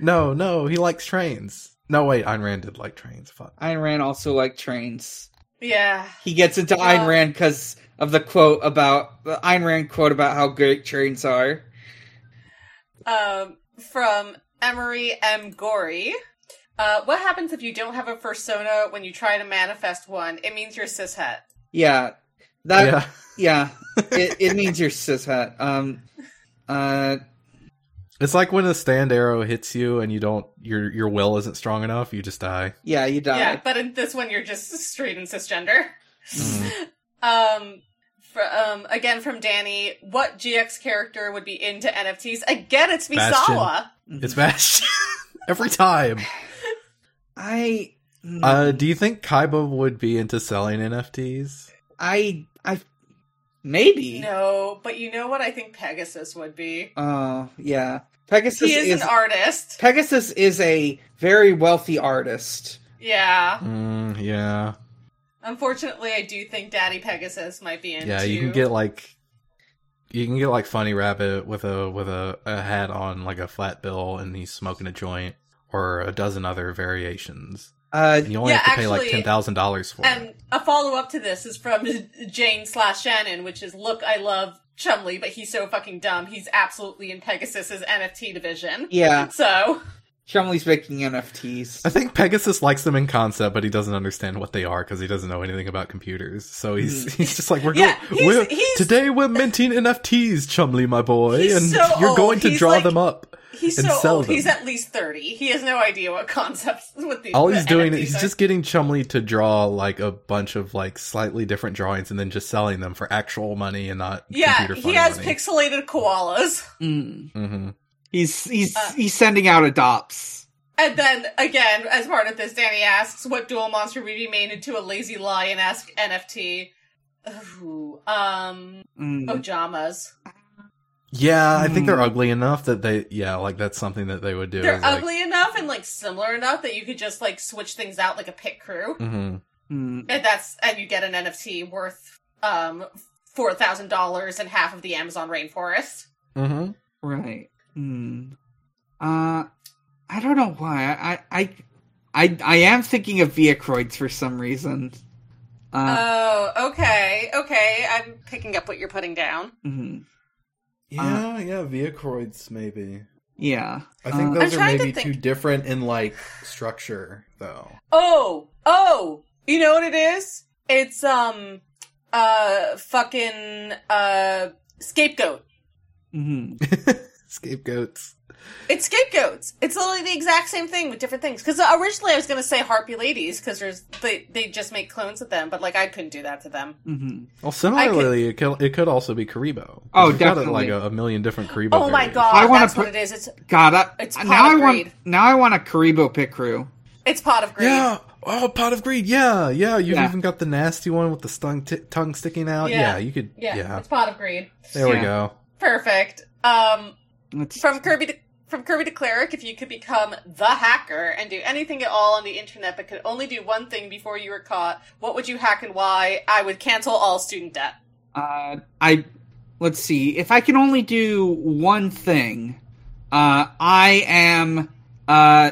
no, no, he likes trains. No, wait, Ayn Rand did like trains. Fuck. Ayn Rand also liked trains. Yeah. He gets into Yeah. Ayn Rand because of the quote about the Ayn Rand quote about how great trains are. Um, from Emery M. Gory. Uh, what happens if you don't have a persona when you try to manifest one? It means you're a cishet. Yeah, that yeah, yeah, it, it means you're cishet. Um, uh, it's like when a stand arrow hits you and you don't your your will isn't strong enough, you just die. yeah, you die. Yeah, but in this one, you're just straight and cisgender. Mm. Um, fr um, again from Danny, what GX character would be into NFTs? Again, it's Misawa. It's Bastion every time. I Uh, do you think Kaiba would be into selling NFTs? I I maybe. No, but you know what? I think Pegasus would be. Oh, yeah. Pegasus He is, is an artist. Pegasus is a very wealthy artist. Yeah. Mm, yeah, Unfortunately, I do think Daddy Pegasus might be into. yeah. You can get like, you can get like Funny Rabbit with a with a, a hat on, like a flat bill, and he's smoking a joint, or a dozen other variations. Uh And you only Yeah, have to pay like ten thousand dollars for it. And it. a follow up to this is from Jane slash Shannon, which is look, I love Chumley, but he's so fucking dumb. He's absolutely in Pegasus's NFT division. yeah, So Chumley's making NFTs. I think Pegasus likes them in concept, but he doesn't understand what they are because he doesn't know anything about computers. So he's he's just like, we're Yeah, going. he's- We're, he's- today we're minting NFTs, Chumley, my boy, He's and so you're going old. to He's draw like- them up. He's And so sell old. them. He's at least thirty. He has no idea what concepts with these. All he's the doing NFTs is he's are. just getting Chumley to draw like a bunch of like slightly different drawings and then just selling them for actual money and not yeah. computer He has money. pixelated koalas, Mm. hmm He's he's Uh, he's sending out adopts. and then again, as part of this, Danny asks, "What duel monster would be made into a lazy lion esque NFT?" Ooh, um, Mm. Ojamas. Yeah, I think they're Hmm. ugly enough that they yeah like that's something that they would do. They're is, like- ugly enough and like similar enough that you could just like switch things out like a pit crew, Mhm. Mm. and that's and you get an NFT worth um four thousand dollars and half of the Amazon rainforest. Mhm. Right. Mm. Uh, I don't know why. I I I I am thinking of Vehicroids for some reason. Uh, oh, okay, okay. I'm picking up what you're putting down. mhm. Yeah, yeah, Vehicroids maybe. yeah. I think Uh, those I'm are maybe think- too different in like structure, though. Oh, oh, you know what it is? It's um, uh, fucking uh, scapegoat. mhm. Scapegoats. It's scapegoats. It's literally the exact same thing with different things. Because originally I was gonna say harpy ladies because there's they they just make clones of them, but like I couldn't do that to them. Mhm. Well, similarly, it could it could also be Kuriboh. 'Cause Oh, you've got, definitely. like a, a million different Kuriboh. Oh my god, I wanna that's put- what it is. It's God, I, It's now pot I of want now I want a Kuriboh pit crew. it's pot of greed. Yeah. Oh, pot of greed. Yeah, yeah. You've Yeah. even got the nasty one with the stung t- tongue sticking out. Yeah. Yeah, you could. yeah, Yeah. it's pot of greed. There we go. Perfect. Um, Let's, from Kirby to from Kirby to Cleric, if you could become the hacker and do anything at all on the internet, but could only do one thing before you were caught, what would you hack and why? I would cancel all student debt. uh, I let's see if I can only do one thing. Uh, I am uh,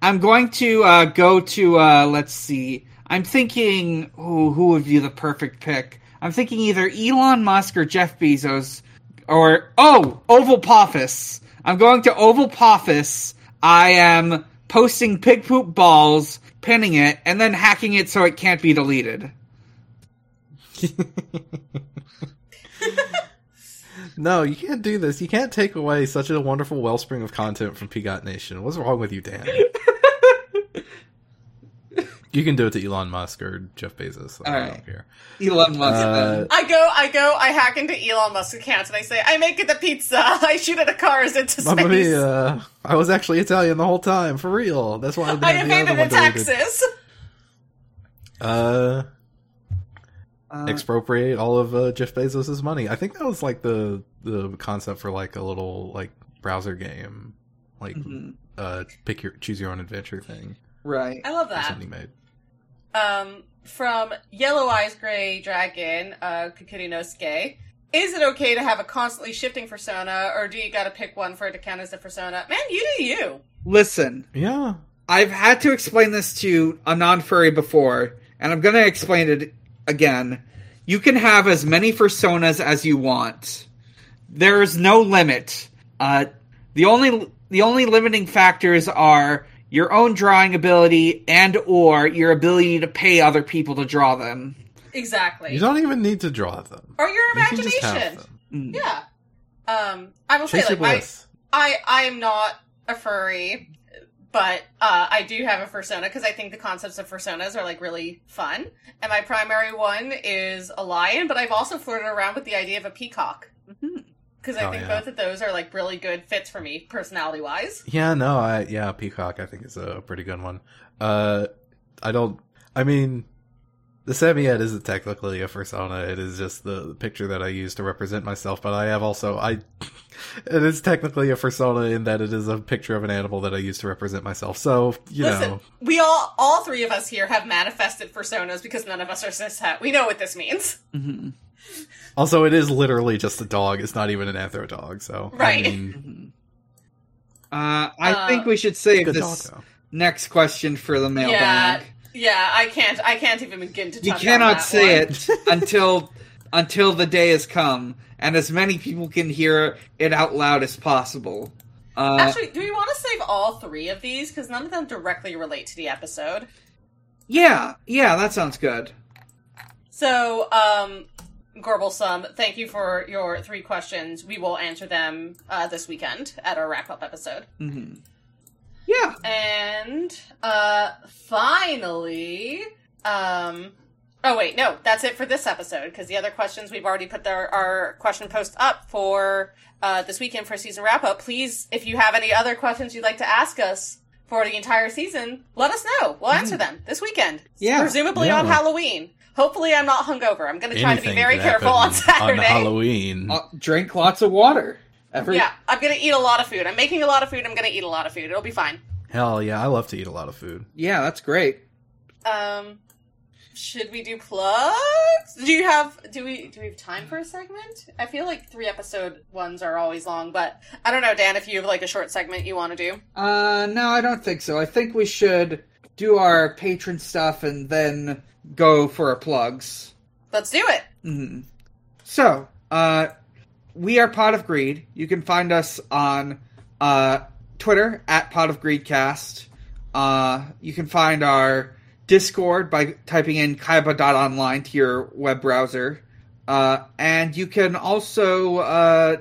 I'm going to uh, go to uh, let's see. I'm thinking who would be the perfect pick. I'm thinking either Elon Musk or Jeff Bezos, or oh Oval Poffis. I'm going to Oval Poffis. I am posting pig poop balls, pinning it, and then hacking it so it can't be deleted. No, you can't do this. You can't take away such a wonderful wellspring of content from Peagot Nation. What's wrong with you, Dan? you can do it to Elon Musk or Jeff Bezos. I All don't care. Elon Musk. Uh. I go, I go, I hack into Elon Musk's account and I say, I make it the pizza. I shoot at a cars into space. Mamma mia! I was actually Italian the whole time, for real. That's why I didn't I have the other evaded one the deleted. taxes. Uh, Uh, expropriate all of uh, Jeff Bezos' money. I think that was like the the concept for like a little like browser game, like mhm. uh pick your choose your own adventure thing. Right. I love or that. Something made. Um, from Yellow Eyes Gray Dragon, uh, Kukirinosuke. Is it okay to have a constantly shifting persona, or do you gotta pick one for it to count as a persona? Man, you do you. Listen, Yeah. I've had to explain this to a non furry before, and I'm going to explain it again. You can have as many personas as you want. There is no limit. Uh, the only the only limiting factors are your own drawing ability and or your ability to pay other people to draw them. Exactly. You don't even need to draw them. or your You can just have imagination. them. Mm. Yeah. Um, I will Chase say, your like, I, bliss. I, I am not a furry, but uh, I do have a fursona because I think the concepts of fursonas are like really fun. And my primary one is a lion, but I've also flirted around with the idea of a peacock because I Oh, think yeah. both of those are like really good fits for me personality wise. Yeah, no, I yeah, Peacock I think is a pretty good one. Uh I don't I mean the Samoyed isn't technically a persona, it is just the, the picture that I use to represent myself, but I have also I it is technically a persona in that it is a picture of an animal that I use to represent myself. So, you Listen, know. we all, all three of us here have manifested personas because none of us are cishet. We know what this means. Also it is literally just a dog, it's not even an anthro dog, so Right. I mean Uh, I Uh, think we should save this dog next question for the Yeah, mailbag. yeah. I can't. I can't even begin to. Touch it. You cannot that say one. it until until the day has come, and as many people can hear it out loud as possible. Uh, Actually, do we want to save all three of these because none of them directly relate to the episode? yeah, yeah, that sounds good. So, um, Gorbelsum, thank you for your three questions. We will answer them uh, this weekend at our wrap up episode. hmm Yeah, And uh finally, um oh wait, no, that's it for this episode because the other questions we've already put their, our question post up for uh this weekend for season wrap up. Please, if you have any other questions you'd like to ask us for the entire season, let us know. We'll answer them this weekend. Yeah. Presumably on Halloween. Hopefully I'm not hungover. I'm going to try to be Anything very could careful on happen Saturday. On Halloween. uh, drink lots of water. Every yeah, I'm going to eat a lot of food. I'm making a lot of food. I'm going to eat a lot of food. It'll be fine. Hell yeah, I love to eat a lot of food. yeah, that's great. Um, should we do plugs? Do you have do we do we have time for a segment? I feel like three episode ones are always long, but I don't know, Dan, if you have like a short segment you want to do. Uh, no, I don't think so. I think we should do our patron stuff and then go for our plugs. Let's do it. hmm So, uh, we are Pot of Greed. You can find us on uh, Twitter at Pot of Greedcast. Uh, you can find our Discord by typing in kaiba.online to your web browser. Uh, and you can also uh,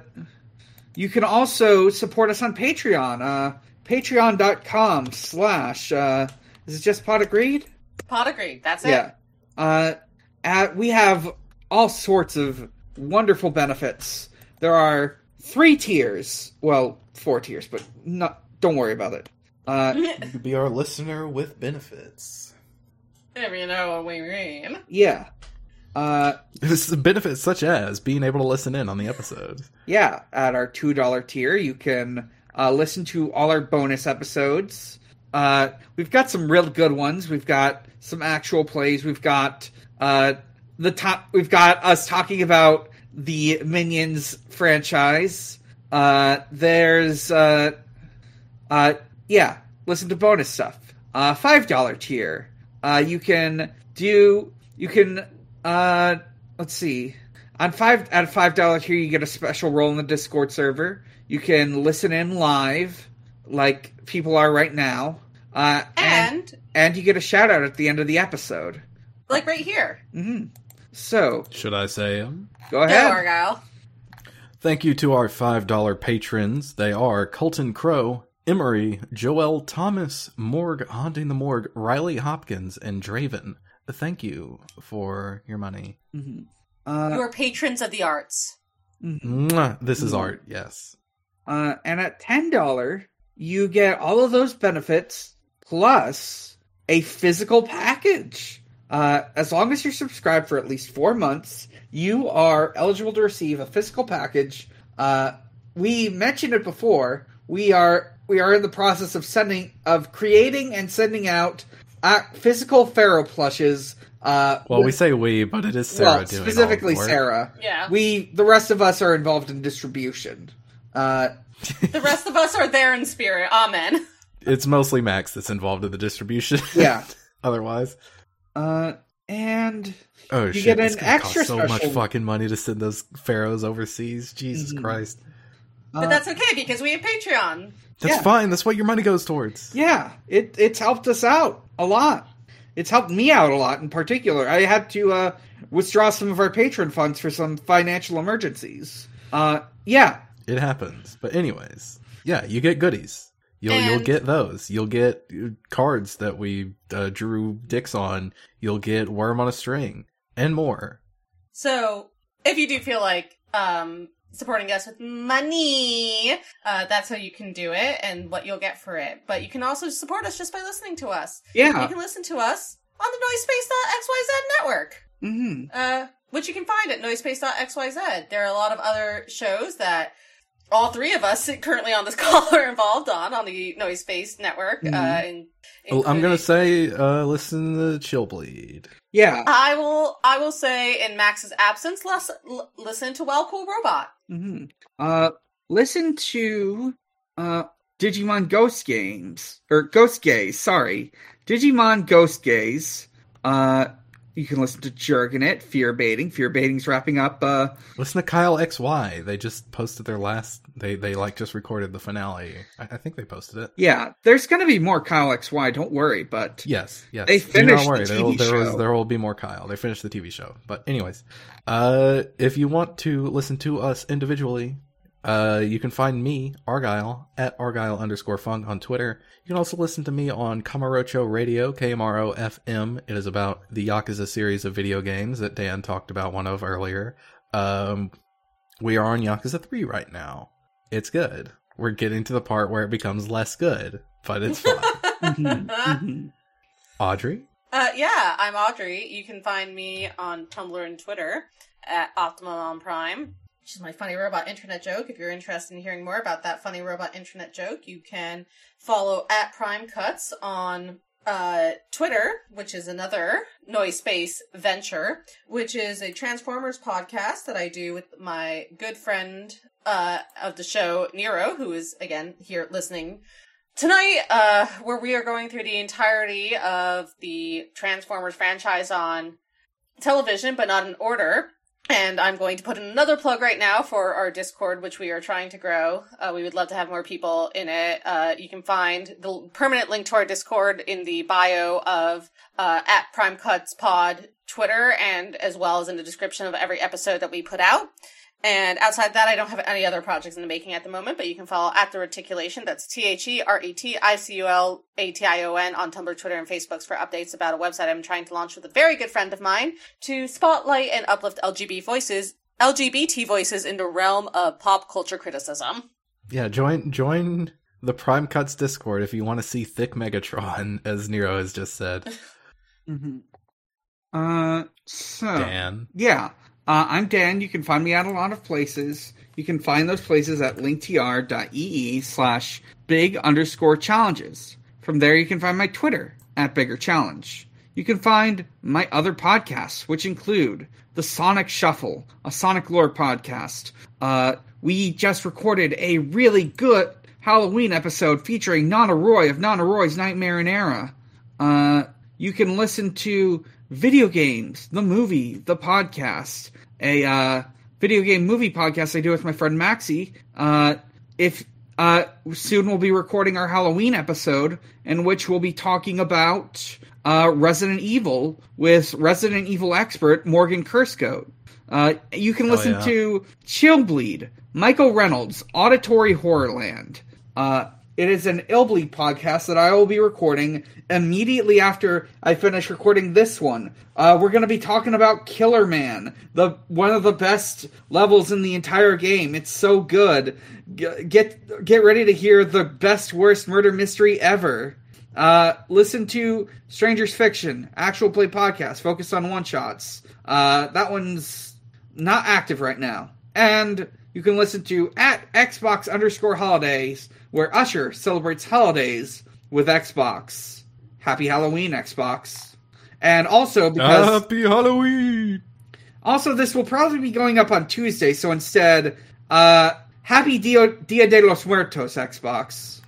you can also support us on Patreon. Uh, Patreon.com slash uh, is it just Pot of Greed? Pot agreed. That's it. Yeah. Uh, at, we have all sorts of wonderful benefits. There are three tiers. Well, four tiers, but not. Don't worry about it. Uh, You could be our listener with benefits. If you know what we mean. yeah. Uh, benefits such as being able to listen in on the episode. yeah. At our two dollar tier, you can uh, listen to all our bonus episodes. Uh, we've got some real good ones. We've got some actual plays. We've got uh, the top. We've got us talking about the Minions franchise. Uh, there's uh, uh, yeah. Listen to bonus stuff. Uh, five dollar tier. Uh, you can do. You can. Uh, let's see. On five at five dollar tier, you get a special role in the Discord server. You can listen in live, like people are right now. Uh, and And and you get a shout out at the end of the episode. like right here. hmm So Should I say um? go Go ahead. Argyle. Thank you to our $5 patrons. They are Colton Crow, Emery, Joel Thomas, Morg Haunting the Morgue, Riley Hopkins, and Draven. Thank you for your money. Mhm. Uh, You are patrons of the arts. Mwah. This is art, yes. Uh, and at ten dollar, you get all of those benefits plus a physical package. Uh, as long as you're subscribed for at least four months, you are eligible to receive a physical package. Uh, we mentioned it before. We are we are in the process of sending of creating and sending out uh, physical Pharaoh plushes. Uh, Well, we say we, but it is Sarah well, doing specifically all the work. Sarah. Yeah. We the rest of us are involved in distribution. The rest of us are there in spirit. Amen. It's mostly Max that's involved in the distribution. Yeah. Otherwise, Uh, and oh You shit, get it's an gonna extra cost so much fucking money to send those pharaohs overseas. Jesus Mhm. Christ, But uh, that's okay because we have Patreon. that's Yeah. fine. That's what your money goes towards. yeah, it it's helped us out a lot. It's helped me out a lot in particular. I had to uh, withdraw some of our patron funds for some financial emergencies. Uh, yeah, It happens. But anyways, yeah, you get goodies. You'll you'll get those. You'll get cards that we uh, drew dicks on. You'll get worm on a string and more. So, if you do feel like um, supporting us with money, uh, that's how you can do it and what you'll get for it. But you can also support us just by listening to us. Yeah. You can listen to us on the Noisepace.xyz network, hmm uh, which you can find at Noisepace.xyz. There are a lot of other shows that all three of us currently on this call are involved on on the Noisepace network. Mhm. Uh, in, Well, I'm gonna say, uh, listen to Chill Bleed. Yeah. I will. I will say, in Max's absence, less, l- listen to Well Cool Robot. hmm Uh, listen to uh Digimon Ghost Games or Ghost Gaze. Sorry, Digimon Ghost Gaze. Uh, you can listen to Jerganet, Fear Baiting. Fear Baiting's wrapping up. Uh, Listen to Kyle XY. They just posted their last. They they like just recorded the finale. I, I think they posted it. yeah, there's gonna be more Kyle XY. Don't worry, but Yes, yes. They finished the worry. There will, TV was- show. there will be more Kyle. They finished the TV show. But anyways, uh, if you want to listen to us individually, uh, you can find me Argyle at Argyle underscore Funk on Twitter. You can also listen to me on Kamurocho Radio, KMRO FM. It is about the Yakuza series of video games that Dan talked about one of earlier. Um, we are on Yakuza 3 right now. It's good. We're getting to the part where it becomes less good, but it's fun. Audrey? Uh, yeah, I'm Audrey. You can find me on Tumblr and Twitter at Optimum on Prime, which is my funny robot internet joke. If you're interested in hearing more about that funny robot internet joke, you can follow at Prime Cuts on uh, Twitter, which is another Noise Space venture, which is a Transformers podcast that I do with my good friend uh, of the show, Nero, who is again here listening Tonight, uh, where we are going through the entirety of the Transformers franchise on television, but not in order. And I'm going to put in another plug right now for our Discord, which we are trying to grow. Uh, we would love to have more people in it. Uh, you can find the permanent link to our Discord in the bio of uh, at Prime Cuts Pod Twitter, and as well as in the description of every episode that we put out. And outside that, I don't have any other projects in the making at the moment, but you can follow at the reticulation. That's T H E R E T I C U L A T I O N on Tumblr, Twitter, and Facebooks for updates about a website I'm trying to launch with a very good friend of mine to spotlight and uplift LGBT voices, LGBT voices in the realm of pop culture criticism. Yeah, join join the Prime Cuts Discord if you want to see thick Megatron, as Nero has just said. Mhm. Uh, so Dan. yeah, uh, I'm Dan. You can find me at a lot of places. You can find those places at linktr.ee slash big underscore challenges. From there, you can find my Twitter at bigger challenge. You can find my other podcasts, which include the Sonic Shuffle, a Sonic lore podcast. Uh, we just recorded a really good Halloween episode featuring Nana Roy of Nana Roy's Nightmare and Era. Uh, you can listen to video games, the movie, the podcast, a uh, video game movie podcast I do with my friend Maxie. Uh, if uh, soon we'll be recording our Halloween episode, in which we'll be talking about uh, Resident Evil with Resident Evil expert Morgan Kurscoat. Uh, you can listen yeah. to Chill Bleed, Michael Reynolds, Auditory Horrorland. It is an Illbleed podcast that I will be recording immediately after I finish recording this one. Uh, we're going to be talking about Killer Man, the one of the best levels in the entire game. It's so good. G- get get ready to hear the best worst murder mystery ever. Uh, listen to Strangers Fiction, actual play podcast focused on one shots. Uh, that one's not active right now. And you can listen to at Xbox underscore holidays, where Usher celebrates holidays with Xbox. Happy Halloween, Xbox. And also because Happy Halloween! also this will probably be going up on Tuesday, so instead, uh Happy Dia, Dia de los Muertos, Xbox.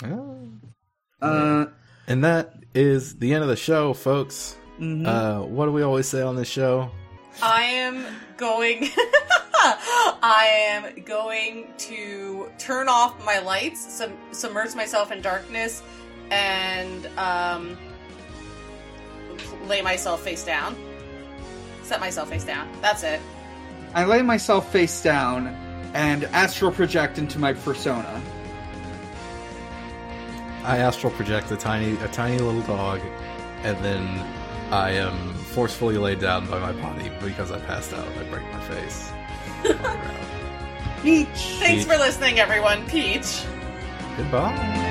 Ah. Uh And that is the end of the show, folks. mhm. Uh, what do we always say on this show? I am going. I am going to turn off my lights, sub- submerge myself in darkness, and um, lay myself face down. Set myself face down. That's it. I lay myself face down and astral project into my persona. I astral project a tiny a tiny little dog, and then I am forcefully laid down by my body because I passed out. I break my face. on the ground. Peach. Thanks Peach. for listening, everyone. Peach. Goodbye.